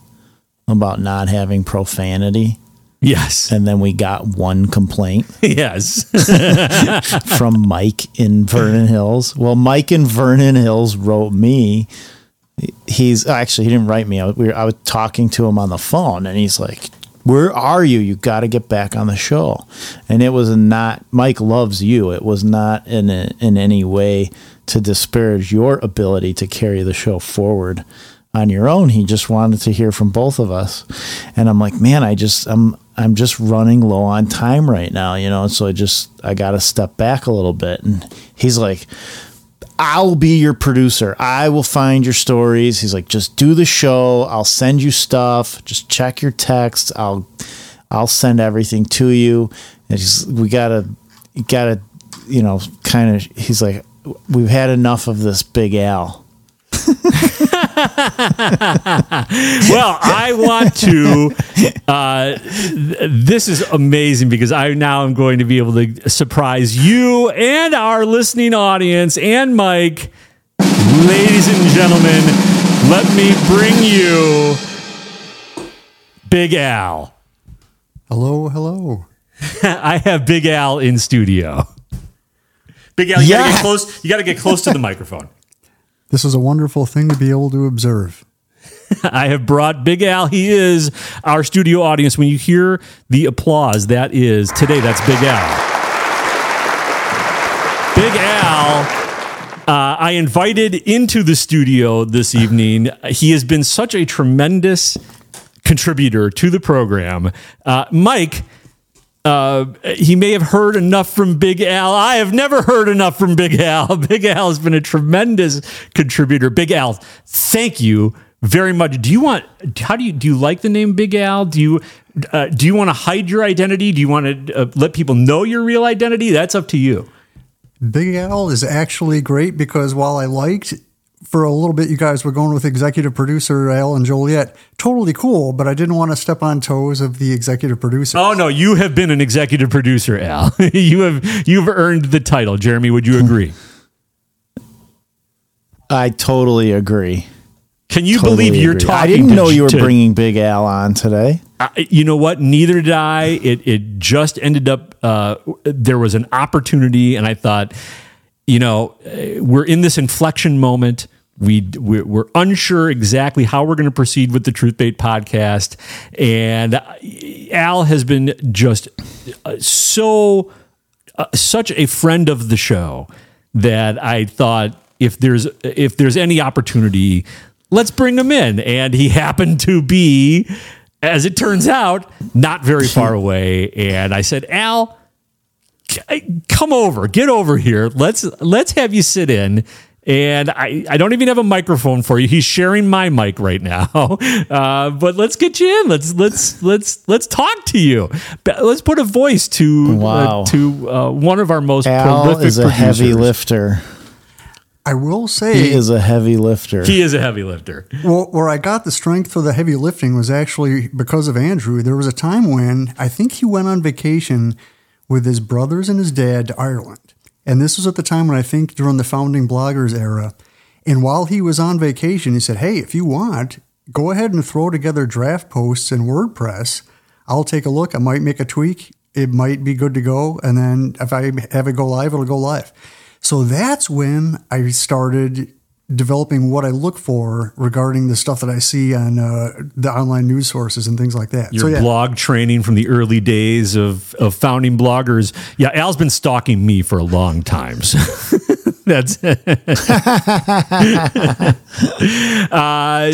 about not having profanity. Yes. And then we got one complaint. Yes. from Mike in Vernon Hills. Well, Mike in Vernon Hills wrote me. He's actually he didn't write me. I was, we were, I was talking to him on the phone, and he's like, "Where are you? You got to get back on the show." And it was not Mike loves you. It was not in a, in any way to disparage your ability to carry the show forward on your own. He just wanted to hear from both of us, and I'm like, man, I just I'm I'm just running low on time right now, you know. So I just I got to step back a little bit, and he's like. I'll be your producer. I will find your stories. He's like, just do the show. I'll send you stuff. Just check your texts. I'll, I'll send everything to you. And he's, we gotta, gotta, you know, kind of. He's like, we've had enough of this Big Al. well, I want to. Uh, th- this is amazing because I now am going to be able to surprise you and our listening audience and Mike. Ladies and gentlemen, let me bring you Big Al. Hello, hello. I have Big Al in studio. Big Al, you gotta get close. You gotta get close to the microphone. This is a wonderful thing to be able to observe. I have brought Big Al. He is our studio audience. When you hear the applause, that is today. That's Big Al. Big Al. Uh, I invited into the studio this evening. He has been such a tremendous contributor to the program. Uh, Mike, uh, he may have heard enough from Big Al. I have never heard enough from Big Al. Big Al has been a tremendous contributor. Big Al, thank you very much. Do you want? How do you do? You like the name Big Al? Do you uh, do you want to hide your identity? Do you want to uh, let people know your real identity? That's up to you. Big Al is actually great because while I liked for a little bit you guys were going with executive producer Al and Joliet, totally cool, but I didn't want to step on toes of the executive producer. Oh no, you have been an executive producer, Al. you have you've earned the title. Jeremy, would you agree? I totally agree. Can you Totally believe you're agree. talking? I didn't to- know you were to- bringing Big Al on today. I, you know what? Neither did I. It it just ended up. Uh, there was an opportunity, and I thought, you know, uh, we're in this inflection moment. We we're, unsure exactly how we're going to proceed with the Truth Bait podcast, and Al has been just uh, so uh, such a friend of the show that I thought if there's if there's any opportunity, let's bring him in. And he happened to be, as it turns out, not very far away. And I said, Al, come over, get over here. Let's let's have you sit in. And I, I don't even have a microphone for you. He's sharing my mic right now. Uh, but let's get you in. Let's let's let's let's talk to you. Let's put a voice to Wow. uh, to uh, one of our most Al prolific is a heavy lifter. I will say He is a heavy lifter. He is a heavy lifter. Well, where I got the strength for the heavy lifting was actually because of Andrew. There was a time when I think he went on vacation with his brothers and his dad to Ireland. And this was at the time when I think during the founding bloggers era. And while he was on vacation, he said, Hey, if you want, go ahead and throw together draft posts in WordPress. I'll take a look. I might make a tweak. It might be good to go. And then if I have it go live, it'll go live. So that's when I started developing what I look for regarding the stuff that I see on uh, the online news sources and things like that. Your so yeah, blog training from the early days of, of founding bloggers. Yeah, Al's been stalking me for a long time. So That's uh,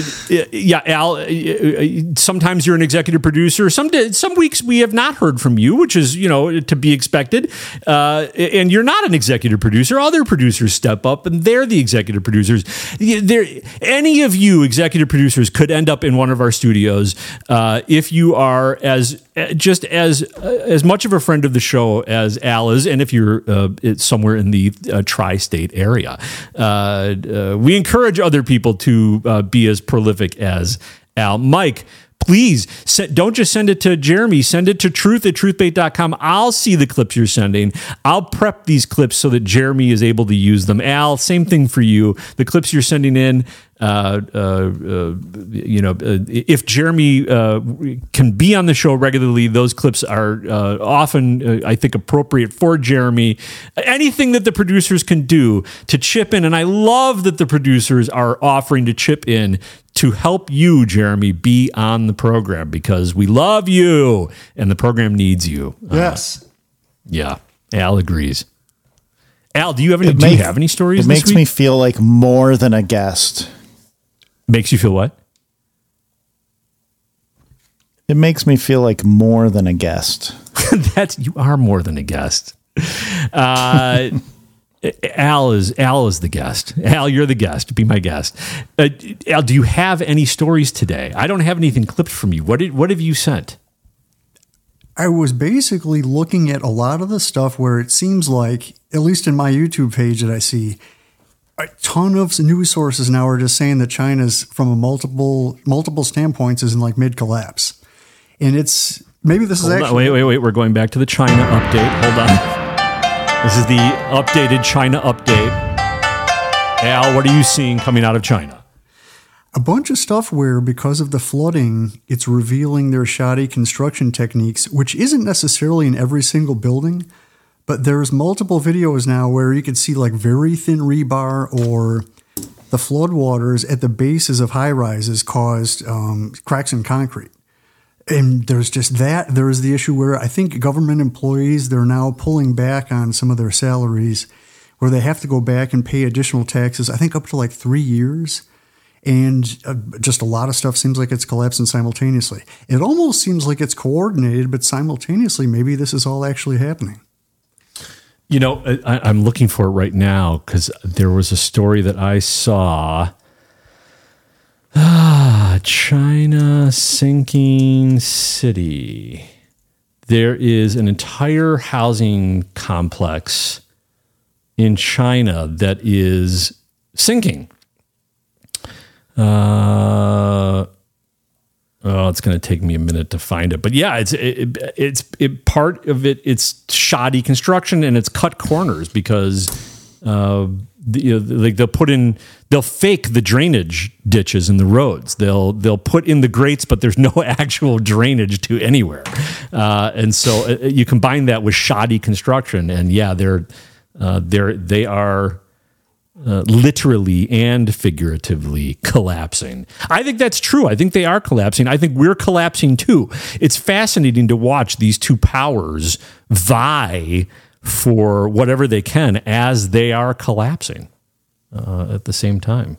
yeah, Al. uh, Sometimes you're an executive producer. Some some weeks we have not heard from you, which is you know to be expected. Uh, and you're not an executive producer. Other producers step up, and they're the executive producers. There, any of you executive producers could end up in one of our studios uh, if you are as just as as much of a friend of the show as Al is, and if you're uh, somewhere in the uh, tri-state area, uh, uh, we encourage other people to uh, be as prolific as Al. Mike, please se- don't just send it to Jeremy. Send it to truth at truthbait.com. I'll see the clips you're sending. I'll prep these clips so that Jeremy is able to use them. Al, same thing for you. The clips you're sending in, uh, uh, uh, you know, uh, if Jeremy uh, can be on the show regularly, those clips are uh, often, I think, appropriate for Jeremy. Anything that the producers can do to chip in, and I love that the producers are offering to chip in to help you, Jeremy, be on the program because we love you and the program needs you. Yes. Yeah, Al agrees. Al, do you have any? It do you have any stories? It makes week? me feel like more than a guest. Makes you feel what? It makes me feel like more than a guest. That's you are more than a guest. Uh, Al is Al is the guest. Al, you're the guest. Be my guest. Uh, Al, do you have any stories today? I don't have anything clipped from you. What did what have you sent? I was basically looking at a lot of the stuff where it seems like, at least in my YouTube page that I see, a ton of news sources now are just saying that China's from a multiple multiple standpoints is in like mid collapse, and it's maybe this is Hold on, actually wait, wait, wait. We're going back to the China update. Hold on. This is the updated China update. Al, what are you seeing coming out of China? a bunch of stuff where because of the flooding, it's revealing their shoddy construction techniques, which isn't necessarily in every single building, but there's multiple videos now where you can see like very thin rebar or the floodwaters at the bases of high rises caused um, cracks in concrete. And there's just that. There's the issue where I think government employees, they're now pulling back on some of their salaries where they have to go back and pay additional taxes, I think up to like three years. And uh, just a lot of stuff seems like it's collapsing simultaneously. It almost seems like it's coordinated, but simultaneously, maybe this is all actually happening. You know, I, I'm looking for it right now because there was a story that I saw. Ah, China sinking city. There is an entire housing complex in China that is sinking. Uh, Oh, it's going to take me a minute to find it, but yeah, it's it, it's it, part of it. It's shoddy construction and it's cut corners because uh, you know, like they'll put in they'll fake the drainage ditches in the roads. They'll they'll put in the grates, but there's no actual drainage to anywhere, uh, and so uh, you combine that with shoddy construction, and yeah, they're uh, they're they are uh, literally and figuratively collapsing. I think that's true. I think they are collapsing. I think we're collapsing too. It's fascinating to watch these two powers vie for whatever they can as they are collapsing uh, at the same time.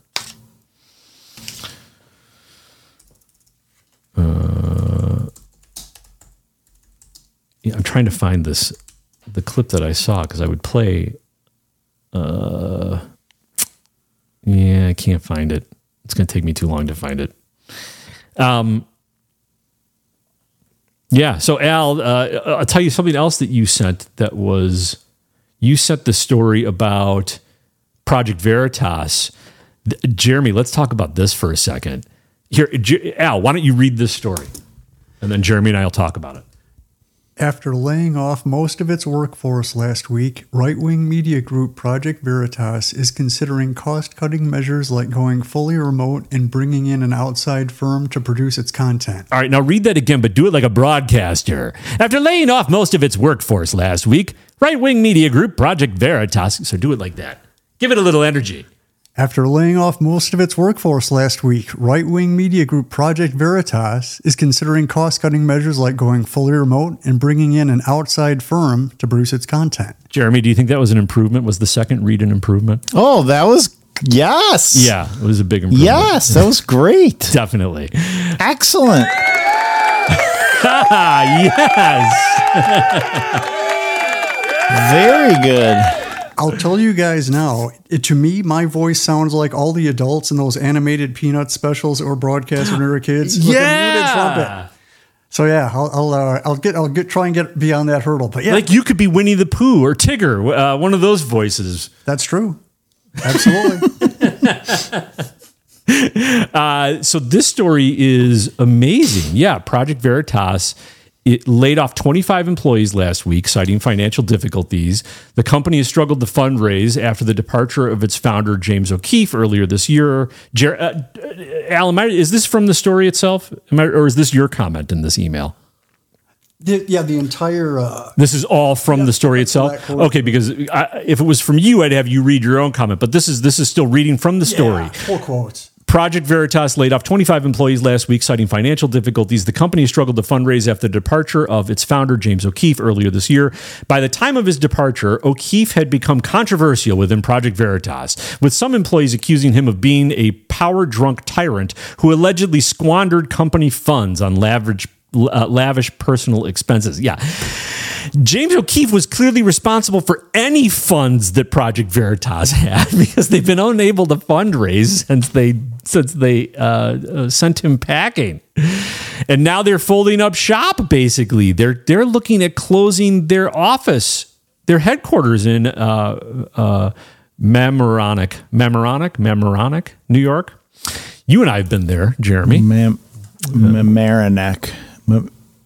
Uh, yeah, I'm trying to find this the clip that I saw because I would play. Uh, yeah, I can't find it. It's going to take me too long to find it. Um, yeah. So Al, uh, I'll tell you something else that you sent that was you sent the story about Project Veritas. Jeremy, let's talk about this for a second. Here, Al, why don't you read this story, and then Jeremy and I will talk about it. After laying off most of its workforce last week, right wing media group Project Veritas is considering cost cutting measures like going fully remote and bringing in an outside firm to produce its content. All right, now read that again, but do it like a broadcaster. After laying off most of its workforce last week, right wing media group Project Veritas. So do it like that. Give it a little energy. After laying off most of its workforce last week, right wing media group Project Veritas is considering cost cutting measures like going fully remote and bringing in an outside firm to produce its content. Jeremy, do you think that was an improvement? Was the second read an improvement? Oh, that was yes. Yeah, it was a big improvement. Yes, that was great. Definitely. Excellent. yes. Very good. I'll tell you guys now, it, to me, my voice sounds like all the adults in those animated Peanut specials or broadcast when we were kids. Yeah. So yeah, I'll I'll, uh, I'll get I'll get try and get beyond that hurdle. But yeah, Like you could be Winnie the Pooh or Tigger, uh, one of those voices. that's true. Absolutely. Uh, so this story is amazing. Yeah, Project Veritas it laid off 25 employees last week, citing financial difficulties. The company has struggled to fundraise after the departure of its founder James O'Keefe earlier this year. Jer- uh, Al, I, is this from the story itself, am I, or is this your comment in this email? The- yeah, the entire uh, This is all from the story itself. Okay, because I, if it was from you, I'd have you read your own comment. But this is this is still reading from the story. yeah, full quotes. Project Veritas laid off 25 employees last week, citing financial difficulties. The company struggled to fundraise after the departure of its founder, James O'Keefe, earlier this year. By the time of his departure, O'Keefe had become controversial within Project Veritas, with some employees accusing him of being a power drunk tyrant who allegedly squandered company funds on lavish, uh, lavish personal expenses. Yeah. James O'Keefe was clearly responsible for any funds that Project Veritas had because they've been unable to fundraise since they since they uh, uh, sent him packing, and now they're folding up shop. Basically, they're they're looking at closing their office, their headquarters in uh, uh, Mamaroneck, New York. You and I have been there, Jeremy. Mam- Mamaroneck.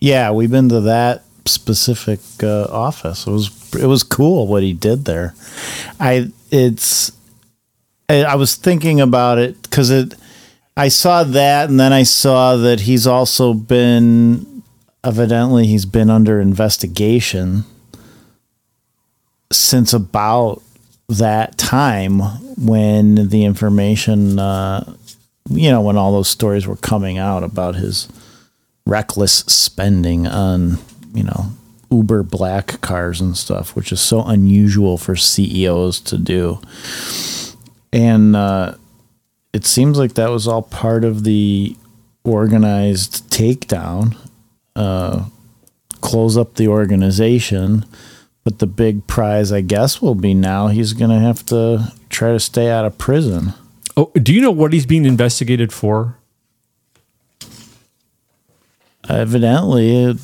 Yeah, we've been to that specific uh, office. It was it was cool what he did there. I it's I, was thinking about it because it. I saw that, and then I saw that he's also been evidently he's been under investigation since about that time when the information uh, you know, when all those stories were coming out about his reckless spending on, you know, Uber black cars and stuff, which is so unusual for CEOs to do. And uh, it seems like that was all part of the organized takedown, uh, close up the organization. But the big prize, I guess, will be now he's going to have to try to stay out of prison. Oh, do you know what he's being investigated for? evidently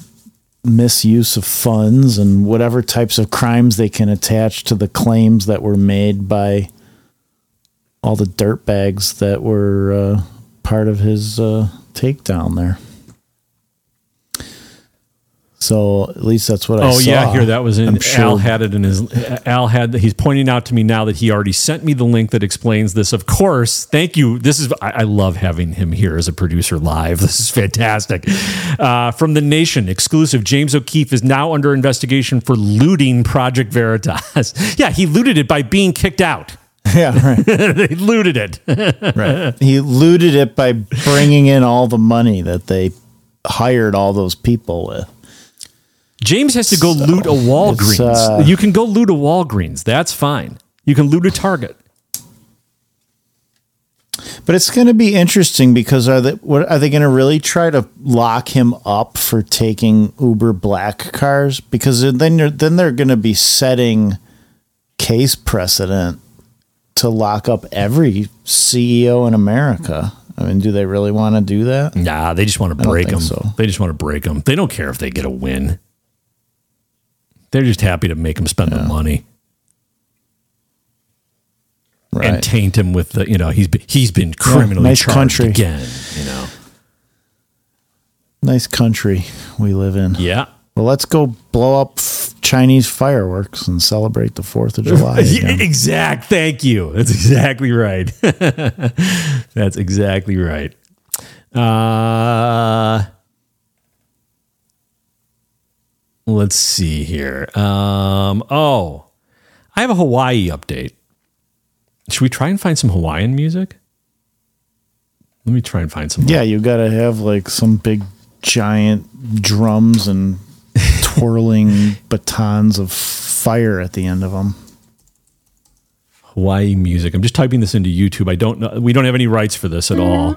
misuse of funds and whatever types of crimes they can attach to the claims that were made by all the dirtbags that were uh, part of his uh, takedown there. So at least that's what I saw. Oh saw. yeah, here that was in. I'm sure- Al had it in his. Al had. He's pointing out to me now that he already sent me the link that explains this. Of course, thank you. This is. I, I love having him here as a producer live. This is fantastic. Uh, from the Nation, exclusive. James O'Keefe is now under investigation for looting Project Veritas. yeah, he looted it by being kicked out. Yeah, right. they looted it. right. He looted it by bringing in all the money that they hired all those people with. James has to go loot a Walgreens. uh, you can go loot a Walgreens. That's fine. You can loot a Target. But it's going to be interesting because are they what, are they going to really try to lock him up for taking Uber black cars? Because then you're, then they're going to be setting case precedent to lock up every CEO in America. I mean, do they really want to do that? Nah, they just want to break them. so. They just want to break them. They don't care if they get a win. They're just happy to make him spend the money and taint him with the. You know, he's been, he's been criminally nice charged country. again. You know. Nice country we live in. Yeah. Well, let's go blow up f- Chinese fireworks and celebrate the 4th of July. Again. exact. Thank you. That's exactly right. That's exactly right. Uh, let's see here. Um, oh, I have a Hawaii update. Should we try and find some Hawaiian music? Let me try and find some. Yeah, you got to have like some big giant drums and twirling batons of fire at the end of them. Hawaii music. I'm just typing this into YouTube. I don't know. We don't have any rights for this at all.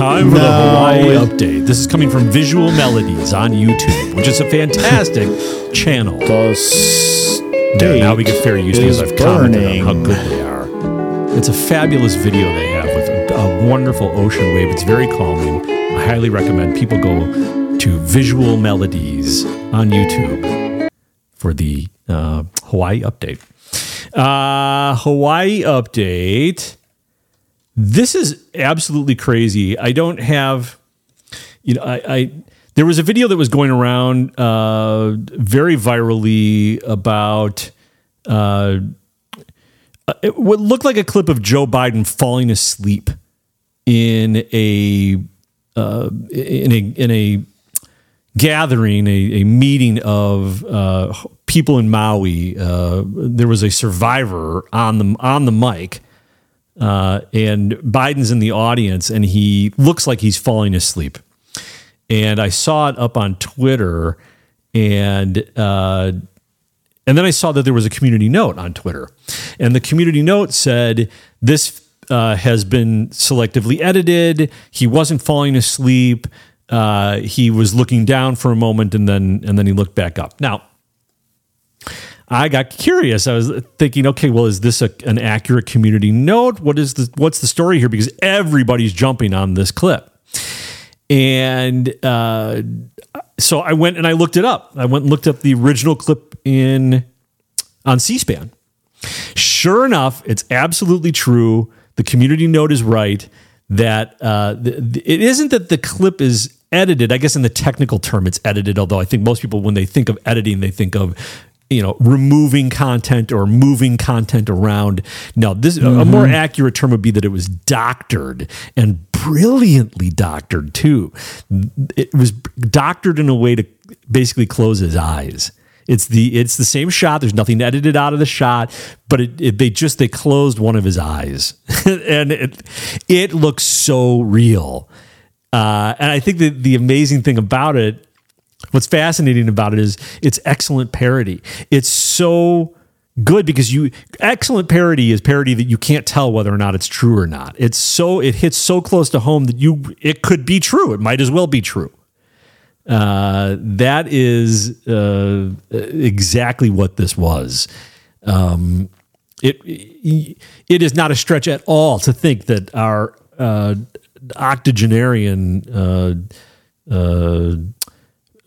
Time for the Hawaii update. This is coming from Visual Melodies on YouTube, which is a fantastic channel. The There, now we get fair use because I've commented on how good they are. It's a fabulous video they have with a, a wonderful ocean wave. It's very calming. I highly recommend people go to Visual Melodies on YouTube for the uh, Hawaii update. Uh, Hawaii update. This is absolutely crazy. I don't have, you know, I, I there was a video that was going around uh, very virally about uh, it what looked like a clip of Joe Biden falling asleep in a uh, in a in a gathering, a, a meeting of uh, people in Maui. Uh, there was a survivor on the on the mic, uh, and Biden's in the audience, and he looks like he's falling asleep. And I saw it up on Twitter, and uh, and then I saw that there was a community note on Twitter, and the community note said this uh, has been selectively edited. He wasn't falling asleep. Uh, he was looking down for a moment, and then and then he looked back up. Now, I got curious. I was thinking, okay, well, is this a, an accurate community note? What is the what's the story here? Because everybody's jumping on this clip, and uh, so I went and I looked it up. I went and looked up the original clip in on C-SPAN. Sure enough, it's absolutely true. The community note is right that uh, the, the- it isn't that the clip is edited. I guess in the technical term, it's edited. Although I think most people, when they think of editing, they think of you know removing content or moving content around. No, this a more accurate term would be that it was doctored and brilliantly doctored too. It was doctored in a way to basically close his eyes. It's the it's the same shot. There's nothing edited out of the shot, but it, it, they just they closed one of his eyes, and it it looks so real. Uh, and I think that the amazing thing about it, what's fascinating about it is it's excellent parody. It's so good because you excellent parody is parody that you can't tell whether or not it's true or not. It's so it hits so close to home that you it could be true. It might as well be true. Uh, that is uh, exactly what this was. Um, it it is not a stretch at all to think that our uh, octogenarian, uh, uh,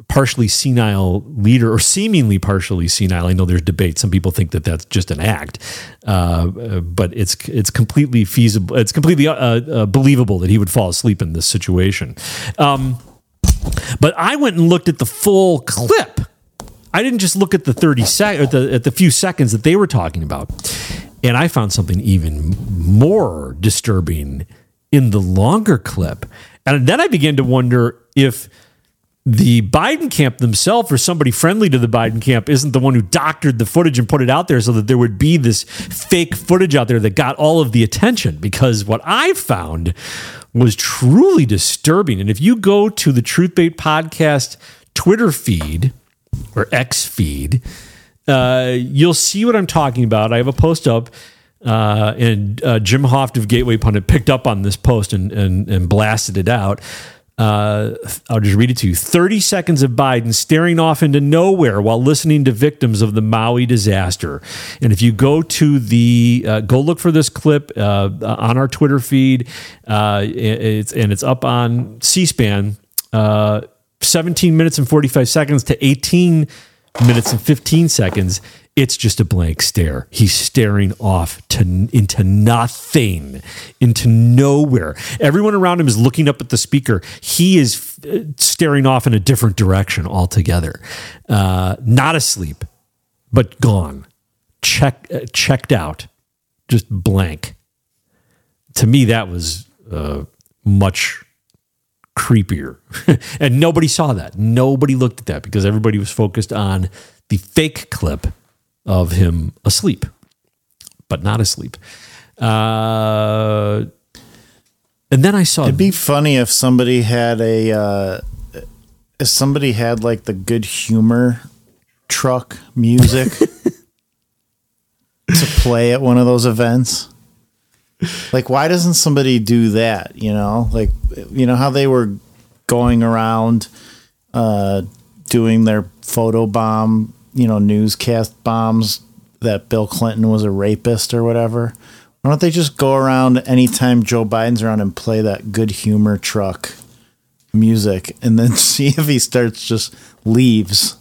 partially senile leader, or seemingly partially senile. I know there's debate. Some people think that that's just an act, uh, but it's it's completely feasible. It's completely uh, uh, believable that he would fall asleep in this situation. Um, but I went and looked at the full clip. I didn't just look at the 30 sec the at the few seconds that they were talking about. And I found something even more disturbing in the longer clip. And then I began to wonder if the Biden camp themselves or somebody friendly to the Biden camp isn't the one who doctored the footage and put it out there so that there would be this fake footage out there that got all of the attention. Because what I found was truly disturbing. And if you go to the Truthbait podcast Twitter feed or X feed, uh, you'll see what I'm talking about. I have a post up. Uh, and uh, Jim Hoft of Gateway Pundit picked up on this post and, and, and blasted it out. Uh, I'll just read it to you. 30 seconds of Biden staring off into nowhere while listening to victims of the Maui disaster. And if you go to the, uh, go look for this clip uh, on our Twitter feed, uh, it's, and it's up on C SPAN. Uh, 17 minutes and 45 seconds to 18 minutes and 15 seconds. It's just a blank stare. He's staring off to into nothing, into nowhere. Everyone around him is looking up at the speaker. He is uh, staring off in a different direction altogether. Uh, not asleep, but gone, check uh, checked out, just blank. To me, that was uh, much creepier. and nobody saw that. Nobody looked at that because everybody was focused on the fake clip of him asleep, but not asleep. Uh, and then I saw It'd be funny if somebody had a uh, if somebody had like the good humor truck music to play at one of those events. Like why doesn't somebody do that, you know? Like you know how they were going around uh doing their photo bomb, you know, newscast bombs that Bill Clinton was a rapist or whatever. Why don't they just go around anytime Joe Biden's around and play that good humor truck music and then see if he starts just leaves,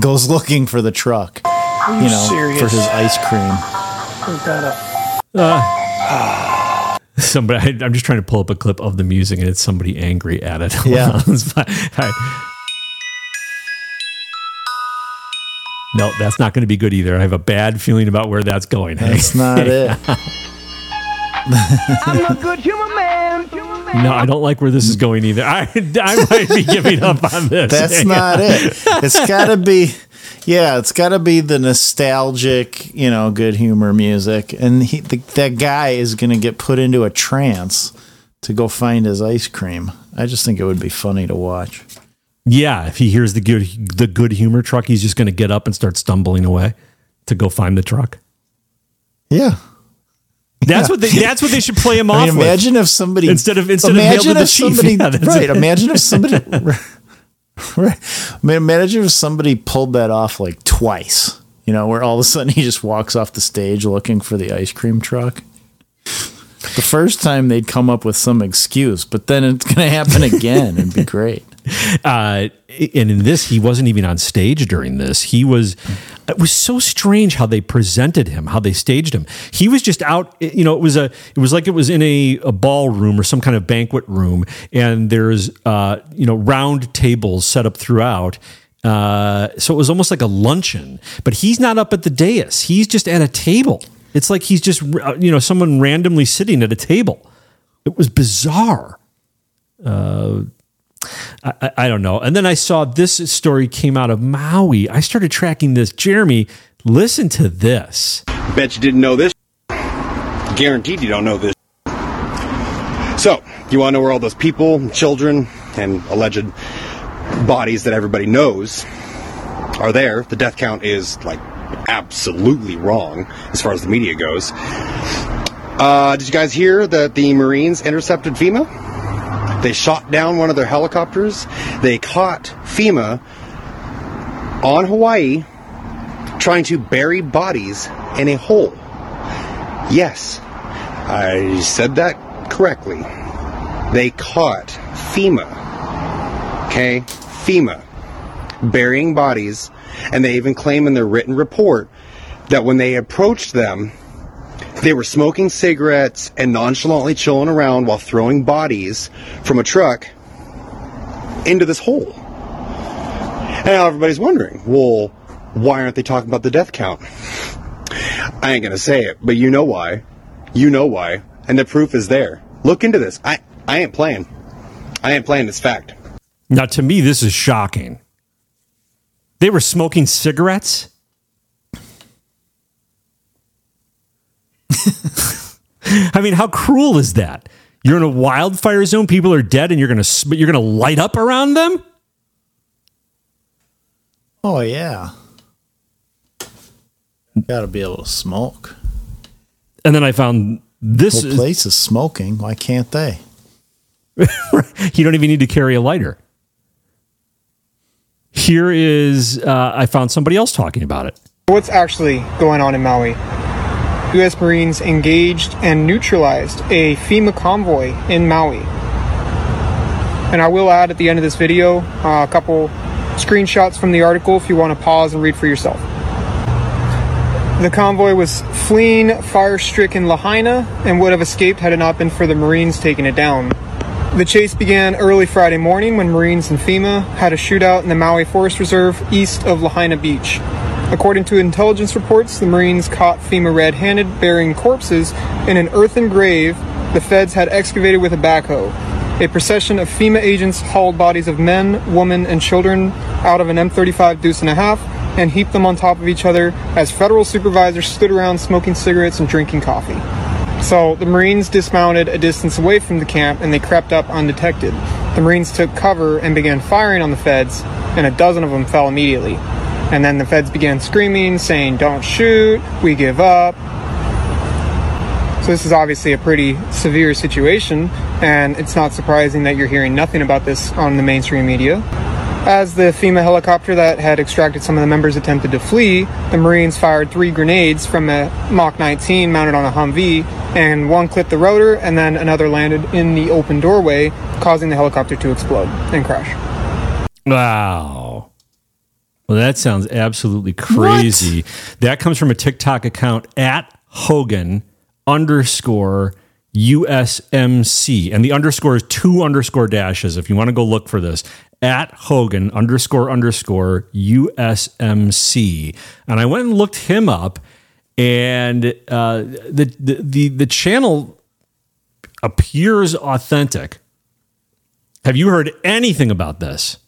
goes looking for the truck, Are you you know, serious? for his ice cream. Uh, somebody, I, I'm just trying to pull up a clip of the music, and it's somebody angry at it. Yeah. No, that's not going to be good either. I have a bad feeling about where that's going. That's not it. I'm a good human man. No, I don't like where this is going either. I, I might be giving up on this. That's not it. It's got to be, yeah, it's got to be the nostalgic, you know, good humor music. And he, the, that guy is going to get put into a trance to go find his ice cream. I just think it would be funny to watch. Yeah, if he hears the good the good humor truck, he's just going to get up and start stumbling away to go find the truck. Yeah. That's what they. That's what they should play him I off. mean, with. imagine if somebody instead of instead of imagine the if chief. somebody Yeah, right. it. Imagine if somebody right. I mean, imagine if somebody pulled that off like twice. You know, where all of a sudden he just walks off the stage looking for the ice cream truck. The first time they'd come up with some excuse, but then it's going to happen again and be great. Uh, and in this, he wasn't even on stage during this. He was. It was so strange how they presented him, how they staged him. He was just out. You know, it was a. It was like it was in a, a ballroom or some kind of banquet room, and there's uh, you know round tables set up throughout. Uh, so it was almost like a luncheon, but he's not up at the dais. He's just at a table. It's like he's just you know someone randomly sitting at a table. It was bizarre. Uh, I, I- don't know. And then I saw this story came out of Maui. I started tracking this. Jeremy, listen to this. Bet you didn't know this. Guaranteed you don't know this. So, you want to know where all those people, children, and alleged bodies that everybody knows are there? The death count is like absolutely wrong as far as the media goes. Uh, did you guys hear that the Marines intercepted FEMA? They shot down one of their helicopters. They caught FEMA on Hawaii trying to bury bodies in a hole. Yes, I said that correctly. They caught FEMA. Okay? FEMA burying bodies, and they even claim in their written report that when they approached them, they were smoking cigarettes and nonchalantly chilling around while throwing bodies from a truck into this hole. And now everybody's wondering, well, why aren't they talking about the death count? I ain't gonna say it, but you know why. You know why. And the proof is there. Look into this. I, I ain't playing. I ain't playing this fact. Now, to me, this is shocking. They were smoking cigarettes. I mean, how cruel is that? You're in a wildfire zone. People are dead, and you're gonna sm- you're gonna light up around them. Oh yeah. Got to be able to smoke. And then I found this whole is- place is smoking. Why can't they? you don't even need to carry a lighter. Here is uh, I found somebody else talking about it. What's actually going on in Maui? U.S. Marines engaged and neutralized a FEMA convoy in Maui. And I will add at the end of this video uh, a couple screenshots from the article if you want to pause and read for yourself. The convoy was fleeing fire stricken Lahaina and would have escaped had it not been for the Marines taking it down. The chase began early Friday morning when Marines and FEMA had a shootout in the Maui Forest Reserve east of Lahaina Beach. According to intelligence reports, the Marines caught FEMA red handed burying corpses in an earthen grave the feds had excavated with a backhoe. A procession of FEMA agents hauled bodies of men, women, and children out of an M35 Deuce and a half and heaped them on top of each other as federal supervisors stood around smoking cigarettes and drinking coffee. So the Marines dismounted a distance away from the camp and they crept up undetected. The Marines took cover and began firing on the feds, and a dozen of them fell immediately. And then the feds began screaming, saying, Don't shoot, we give up. So this is obviously a pretty severe situation, and it's not surprising that you're hearing nothing about this on the mainstream media. As the FEMA helicopter that had extracted some of the members attempted to flee, the Marines fired three grenades from a Mark 19 mounted on a Humvee, and one clipped the rotor, and then another landed in the open doorway, causing the helicopter to explode and crash. Wow. Well, that sounds absolutely crazy. That comes from a TikTok account at Hogan underscore USMC. And the underscore is two underscore dashes. If you want to go look for this, at Hogan underscore underscore USMC. And I went and looked him up, and uh, the, the, the, the channel appears authentic. Have you heard anything about this?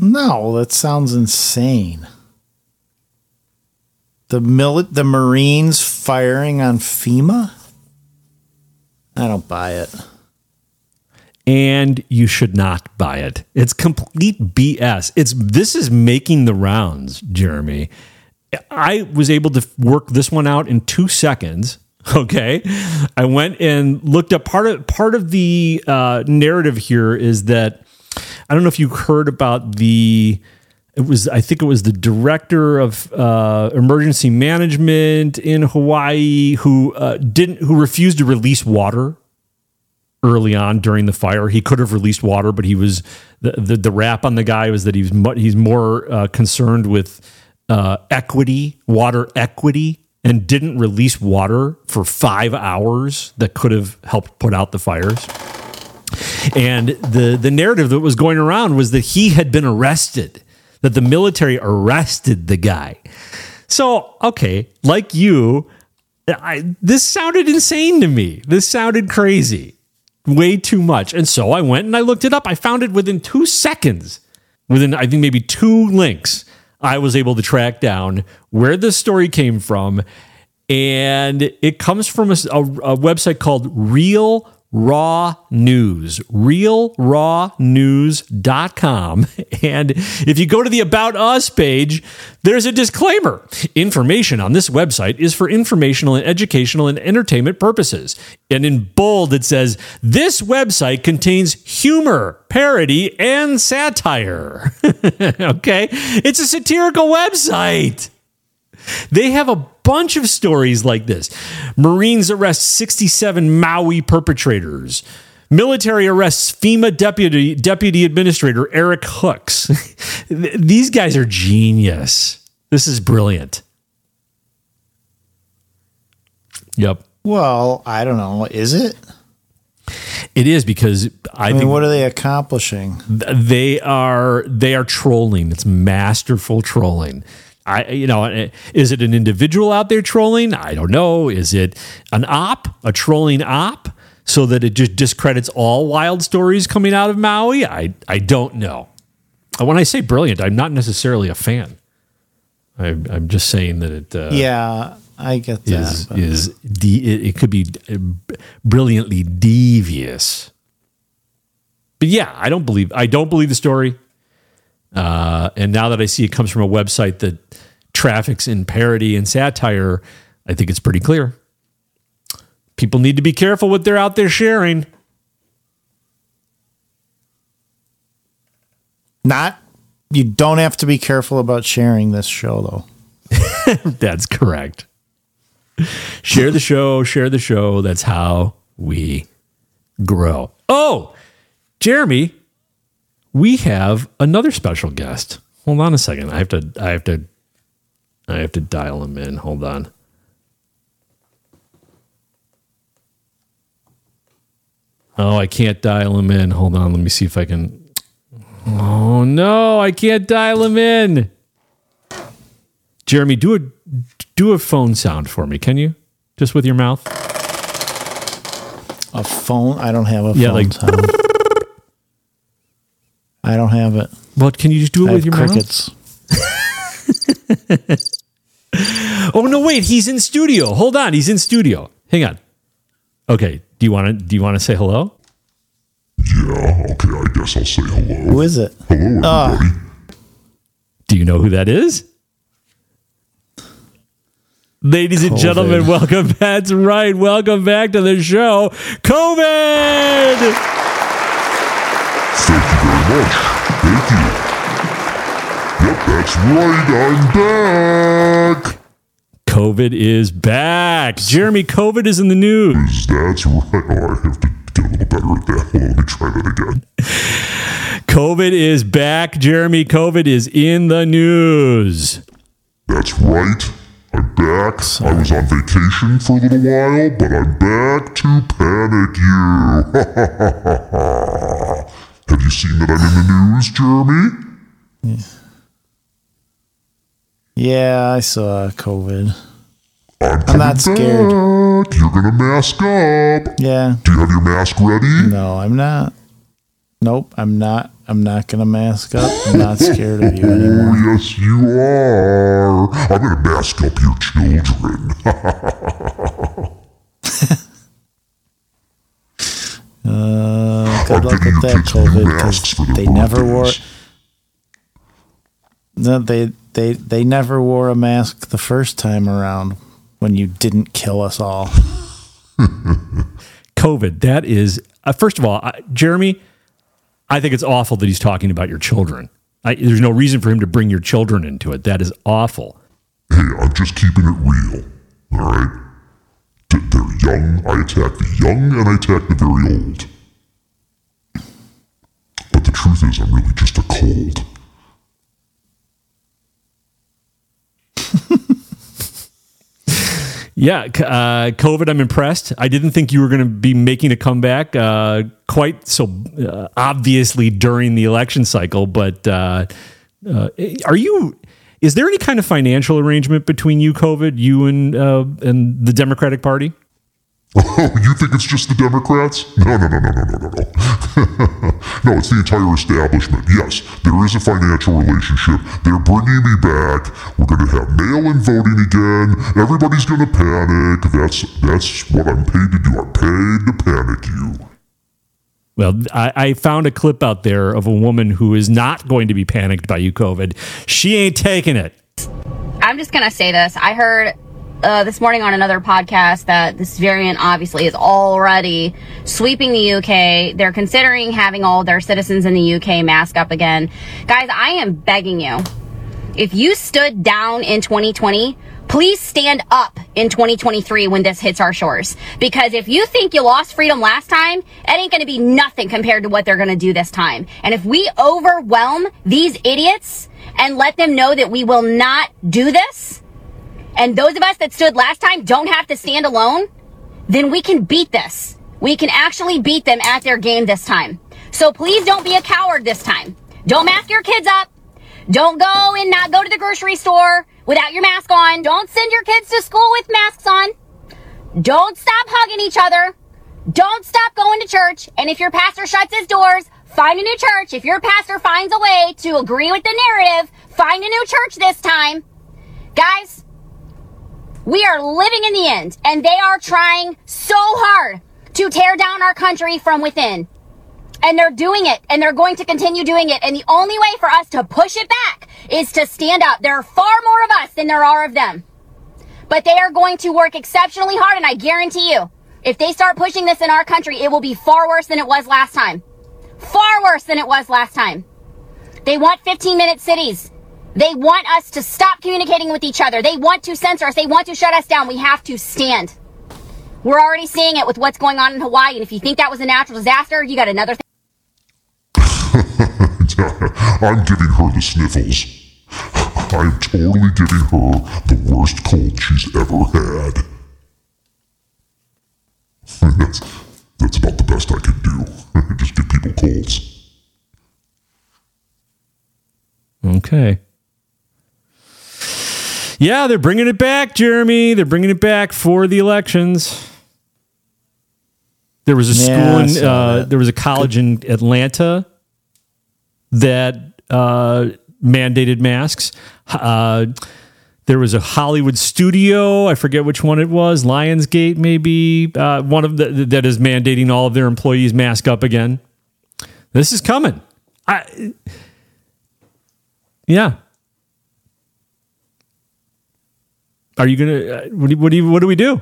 No, that sounds insane. The mili- the Marines firing on FEMA? I don't buy it. and you should not buy it. It's complete BS. It's this is making the rounds, Jeremy. I was able to work this one out in 2 seconds. Okay. I went and looked up part of part of the uh, narrative here is that I don't know if you heard about the it was I think it was the director of uh, emergency management in Hawaii who uh, didn't who refused to release water early on during the fire. He could have released water, but he was the the, the rap on the guy was that he's mu- he's more uh, concerned with uh, equity, water equity, and didn't release water for five hours that could have helped put out the fires. And the the narrative that was going around was that he had been arrested, that the military arrested the guy. So okay, like you, I, this sounded insane to me. This sounded crazy, way too much. And so I went and I looked it up. I found it within two seconds, within I think maybe two links. I was able to track down where this story came from, and it comes from a, a- a website called Real Raw News, realrawnews.com. And if you go to the About Us page, there's a disclaimer. Information on this website is for informational and educational and entertainment purposes. And in bold, it says this website contains humor, parody, and satire. okay? It's a satirical website. They have a bunch of stories like this. Marines arrest 67 Maui perpetrators. Military arrests FEMA deputy deputy administrator Erik Hooks. These guys are genius. This is brilliant. Yep. Well, I don't know. Is it? It is because I, I, mean, think what are they accomplishing? they are they are trolling. It's masterful trolling. I you know, eh, is it an individual out there trolling? I don't know. Is it an op, a trolling op, so that it just discredits all wild stories coming out of Maui? I I don't know. Uh, When I say brilliant, I'm not necessarily a fan. I'm, I'm just saying that it uh, yeah, I get that. is but- is de- it, it could be uh, brilliantly devious. But yeah, I don't believe I don't believe the story. Uh, and now that I see it comes from a website that traffics in parody and satire, I think it's pretty clear. People need to be careful what they're out there sharing. Not. You don't have to be careful about sharing this show, though. That's correct. Share the show, share the show. That's how we grow. Oh, Jeremy, we have another special guest. Hold on a second. I have to I have to I have to dial him in. Hold on. Oh, I can't dial him in. Hold on. Let me see if I can. Oh no, I can't dial him in. Jeremy, do a do a phone sound for me, can you? Just with your mouth. A phone? I don't have a Yeah, phone like- sound. I don't have it. Well, can you just do it I with your crickets. mouth? Oh no, wait, he's in studio. Hold on, he's in studio. Hang on. Okay, do you want to do you want to say hello? Yeah, okay, I guess I'll say hello. Who is it? Hello, everybody. Ah. Do you know who that is? Ladies and COVID. gentlemen, welcome. That's right. Welcome back to the show. COVID. Thank you very much. Thank you. Yep, that's right. I'm back. COVID is back. Jeremy, COVID is in the news. That's right. Oh, I have to get a little better at that. Hold on, let me try that again. COVID is back. Jeremy, COVID is in the news. That's right. I'm back. I was on vacation for a little while, but I'm back to panic you. have you seen that I'm in the news, Jeremy? Yeah, I saw COVID. I'm, I'm not scared. back. You're gonna mask up. Yeah. Do you have your mask ready? No, I'm not. Nope, I'm not. I'm not gonna mask up. I'm not scared of you anymore. Oh, yes, you are. I'm gonna mask up your children. Uh, good luck with that COVID because they never wore. No, they they they never wore a mask the first time around when you didn't kill us all. COVID. That is, uh, first of all, I, Jeremy, I think it's awful that he's talking about your children. I, there's no reason for him to bring your children into it. That is awful. Hey, I'm just keeping it real. All right. They're young. I attack the young and I attack the very old. The truth is, I'm really just a cold. Yeah, uh, COVID. I'm impressed. I didn't think you were going to be making a comeback uh, quite so uh, obviously during the election cycle. But uh, uh, are you? Is there any kind of financial arrangement between you, COVID, you and uh, and the Democratic Party? Oh, you think it's just the Democrats? No, no, no, no, no, no, no, no. no, it's the entire establishment. Yes, there is a financial relationship. They're bringing me back. We're going to have mail-in voting again. Everybody's going to panic. That's that's what I'm paid to do. I'm paid to panic you. Well, I, I found a clip out there of a woman who is not going to be panicked by you, COVID. She ain't taking it. I'm just gonna say this. I heard uh, this morning on another podcast that this variant obviously is already sweeping the UK. They're considering having all their citizens in the UK mask up again. Guys, I am begging you. If you stood down in 2020, please stand up in 2023 when this hits our shores. Because if you think you lost freedom last time, it ain't gonna be nothing compared to what they're gonna do this time. And if we overwhelm these idiots and let them know that we will not do this, and those of us that stood last time don't have to stand alone, then we can beat this. We can actually beat them at their game this time. So please don't be a coward this time. Don't mask your kids up. Don't go and not go to the grocery store without your mask on. Don't send your kids to school with masks on. Don't stop hugging each other. Don't stop going to church. And if your pastor shuts his doors, find a new church. If your pastor finds a way to agree with the narrative, find a new church this time. Guys, we are living in the end, and they are trying so hard to tear down our country from within. And they're doing it, and they're going to continue doing it. And the only way for us to push it back is to stand up. There are far more of us than there are of them. But they are going to work exceptionally hard, and I guarantee you, if they start pushing this in our country, it will be far worse than it was last time. Far worse than it was last time. They want 15 minute cities. They want us to stop communicating with each other. They want to censor us. They want to shut us down. We have to stand. We're already seeing it with what's going on in Hawaii. And if you think that was a natural disaster, you got another thing. I'm giving her the sniffles. I'm totally giving her the worst cold she's ever had. that's, that's about the best I can do. Just give people colds. Okay. Yeah, they're bringing it back, Jeremy. They're bringing it back for the elections. There was a Yeah, school in, uh, there was a college in Atlanta that uh, mandated masks. Uh, there was a Hollywood studio. I forget which one it was. Lionsgate, maybe uh, one of the that is mandating all of their employees mask up again. This is coming. I, yeah. Are you gonna? Uh, what, do, what do you? What do we do?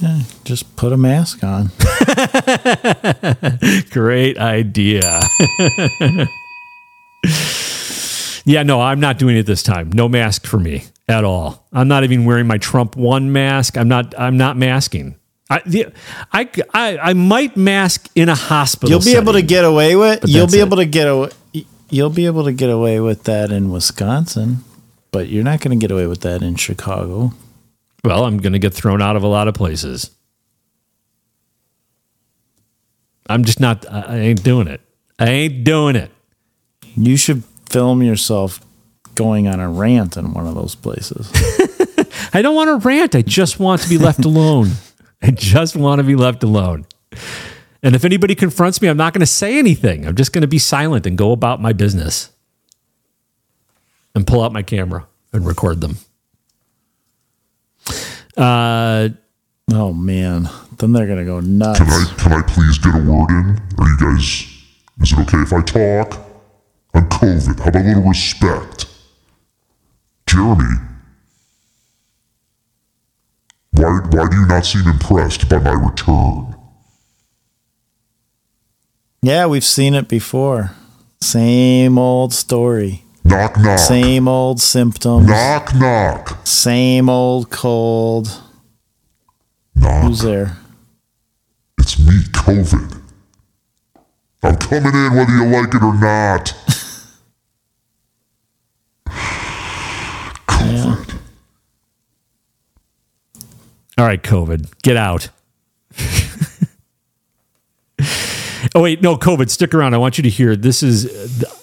Yeah, just put a mask on. Great idea. yeah, no, I'm not doing it this time. No mask for me at all. I'm not even wearing my Trump one mask. I'm not. I'm not masking. I, the, I, I, I might mask in a hospital. You'll be able to get away with. You'll be it. able to get away. You'll be able to get away with that in Wisconsin, but you're not going to get away with that in Chicago. Well, I'm going to get thrown out of a lot of places. I'm just not. I ain't doing it. I ain't doing it. You should film yourself going on a rant in one of those places. I don't want to rant. I just want to be left alone. I just want to be left alone. And if anybody confronts me, I'm not going to say anything. I'm just going to be silent and go about my business and pull out my camera and record them. Uh, oh man, then they're gonna go nuts. Can I can I please get a word in? Are you guys? Is it okay if I talk? I'm COVID. How about a little respect? Jeremy, why why do you not seem impressed by my return? Yeah, we've seen it before. Same old story. Knock knock. Same old symptoms. Knock knock. Same old cold. Knock. Who's there? It's me, COVID. I'm coming in whether you like it or not. Yeah. all right, COVID, get out. oh wait, no, COVID, stick around. I want you to hear. This is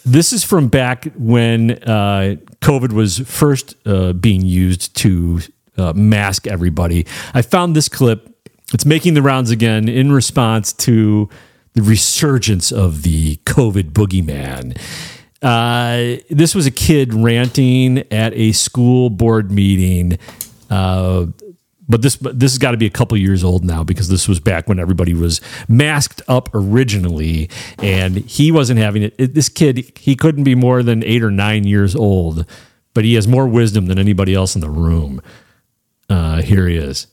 this is from back when uh, COVID was first uh, being used to uh, mask everybody. I found this clip. It's making the rounds again in response to the resurgence of the COVID boogeyman. Uh, this was a kid ranting at a school board meeting. Uh, but this this has got to be a couple years old now because this was back when everybody was masked up originally, and he wasn't having it. it. This kid, he couldn't be more than eight or nine years old, but he has more wisdom than anybody else in the room. Uh, here he is.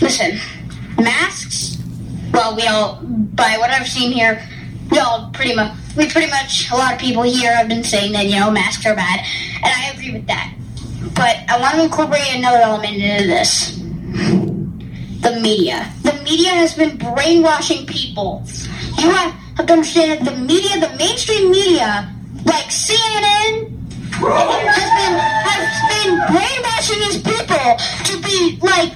Listen, masks. Well, we all, by what I've seen here, we all pretty much, we pretty much, a lot of people here have been saying that you know masks are bad, and I agree with that. But I want to incorporate another element into this. The media. The media has been brainwashing people. You have, to understand that the media, the mainstream media, like CNN, has been has been brainwashing these people to be like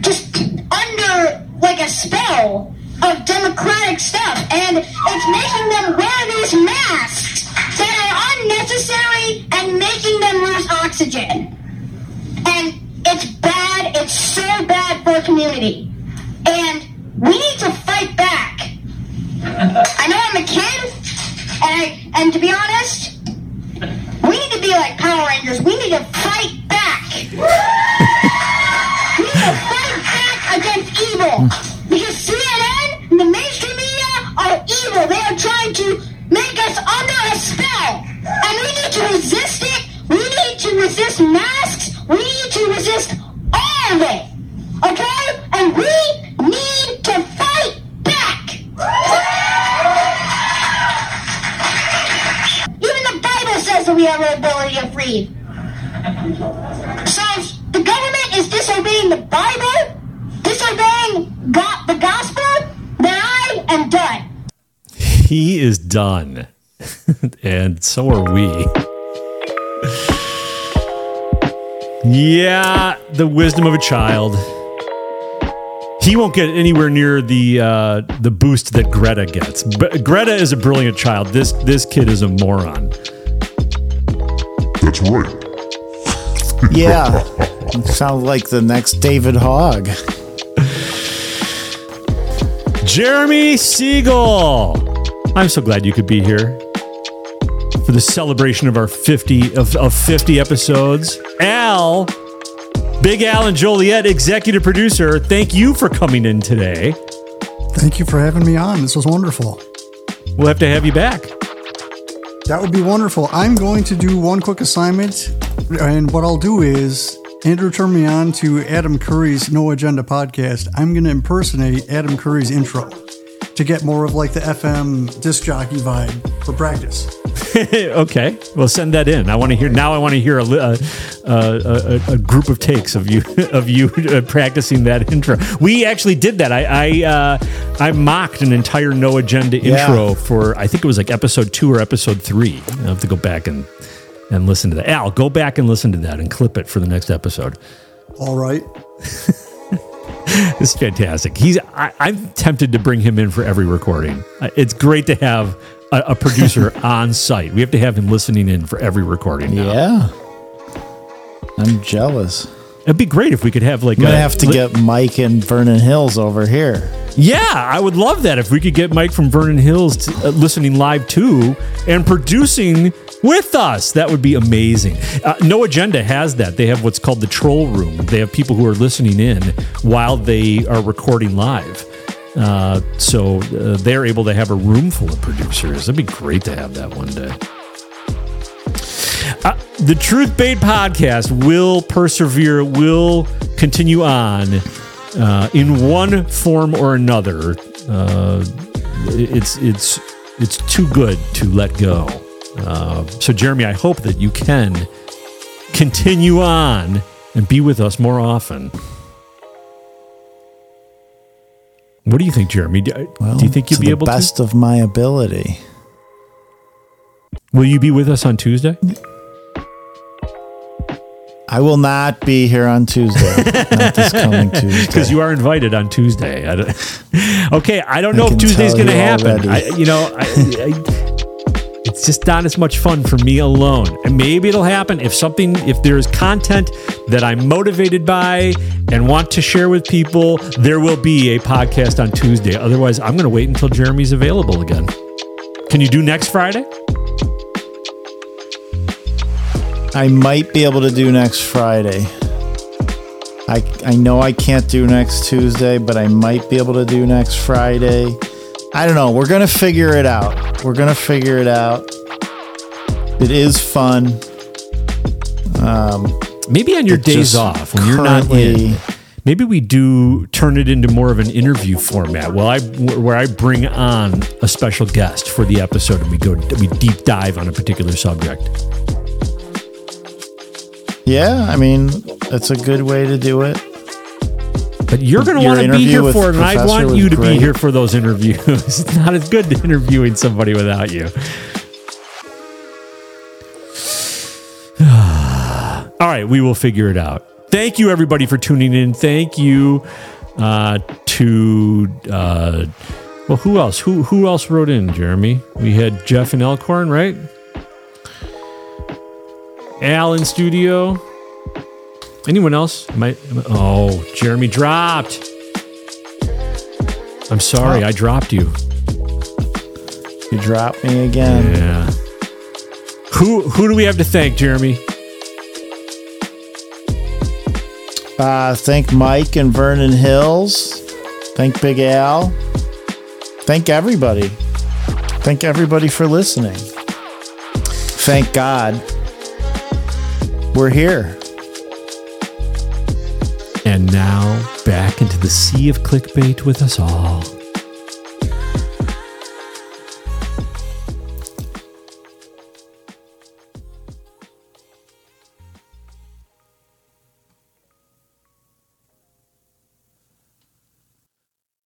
just under like a spell of democratic stuff, and it's making them wear these masks that are unnecessary and making them lose oxygen. And it's bad. It's so bad for community, and we need to fight back. I know I'm a kid, and I, and to be honest, we need to be like Power Rangers. We need to fight back. we need to fight back against evil. Because CNN and the mainstream media are evil. They are trying to make us under a spell. And we need to resist it. We need to resist masks. We need to resist all of it. Okay? And we need to fight back. Even the Bible says that we have the ability to free. So the government is disobeying the Bible, disobeying God, the gospel, am done. He is done, and so are we. Yeah, the wisdom of a child. He won't get anywhere near the uh, the boost that Greta gets. But Greta is a brilliant child. This this kid is a moron. That's right. Yeah. Sounds like the next David Hogg. Jeremy Segal. I'm so glad you could be here for the celebration of our 50 of, of 50 episodes. Al, Big Al and Joliet, executive producer, thank you for coming in today. Thank you for having me on. This was wonderful. We'll have to have you back. That would be wonderful. I'm going to do one quick assignment, and what I'll do is Andrew turned me on to Adam Curry's No Agenda podcast. I'm going to impersonate Adam Curry's intro to get more of like the FM disc jockey vibe for practice. okay, well, send that in. I want to hear now. I want to hear a, li- uh, uh, a, a group of takes of you of you uh, practicing that intro. We actually did that. I I, uh, I mocked an entire no agenda Yeah. intro for I think it was like episode two or episode three. I have to go back and and listen to that. Al, go back and listen to that and clip it for the next episode. All right. It's fantastic. He's. I, I'm tempted to bring him in for every recording. It's great to have a, a producer on site. We have to have him listening in for every recording. now. Yeah. I'm jealous. It'd be great if we could have like. I'm gonna a- have to get Mike and Vernon Hills over here. Yeah, I would love that if we could get Mike from Vernon Hills to, uh, listening live too and producing with us. That would be amazing. Uh, no Agenda has that. They have what's called the troll room. They have people who are listening in while they are recording live. Uh, so uh, they're able to have a room full of producers. It'd be great to have that one day. Uh, the Truth Bait podcast will persevere, will continue on uh, in one form or another. Uh, it's it's it's too good to let go. Uh, so, Jeremy, I hope that you can continue on and be with us more often. What do you think, Jeremy? Do, Well, do you think you'll be the able best of my ability. Will you be with us on Tuesday? I will not be here on Tuesday. not this coming Tuesday. because you are invited on Tuesday. I okay, I don't I know if Tuesday's going to happen. I, you know, I, I, it's just not as much fun for me alone. And maybe it'll happen if something, if there's content that I'm motivated by and want to share with people. There will be a podcast on Tuesday. Otherwise, I'm going to wait until Jeremy's available again. Can you do next Friday? I might be able to do next Friday. I I know I can't do next Tuesday, but I might be able to do next Friday. I don't know. We're gonna figure it out. We're gonna figure it out. It is fun. Um, Maybe on your days off when you're not in. Maybe we do turn it into more of an interview format. Well, I where I bring on a special guest for the episode and we go we deep dive on a particular subject. Yeah, I mean, that's a good way to do it. But you're going to want to be here for it, and I want you to be here for those interviews. it's not as good interviewing somebody without you. All right, we will figure it out. Thank you, everybody, for tuning in. Thank you uh, to uh, well, who else? Who who else wrote in? Jeremy, we had Jeff and Elkhorn, right? Al in studio. Anyone else? Am I, am I- oh, Jeremy dropped. I'm sorry, I dropped you. You dropped me again. Yeah. Who who do we have to thank, Jeremy? Uh, thank Mike and Vernon Hills. Thank Big Al. Thank everybody. Thank everybody for listening. Thank God. We're here. And now back into the sea of clickbait with us all.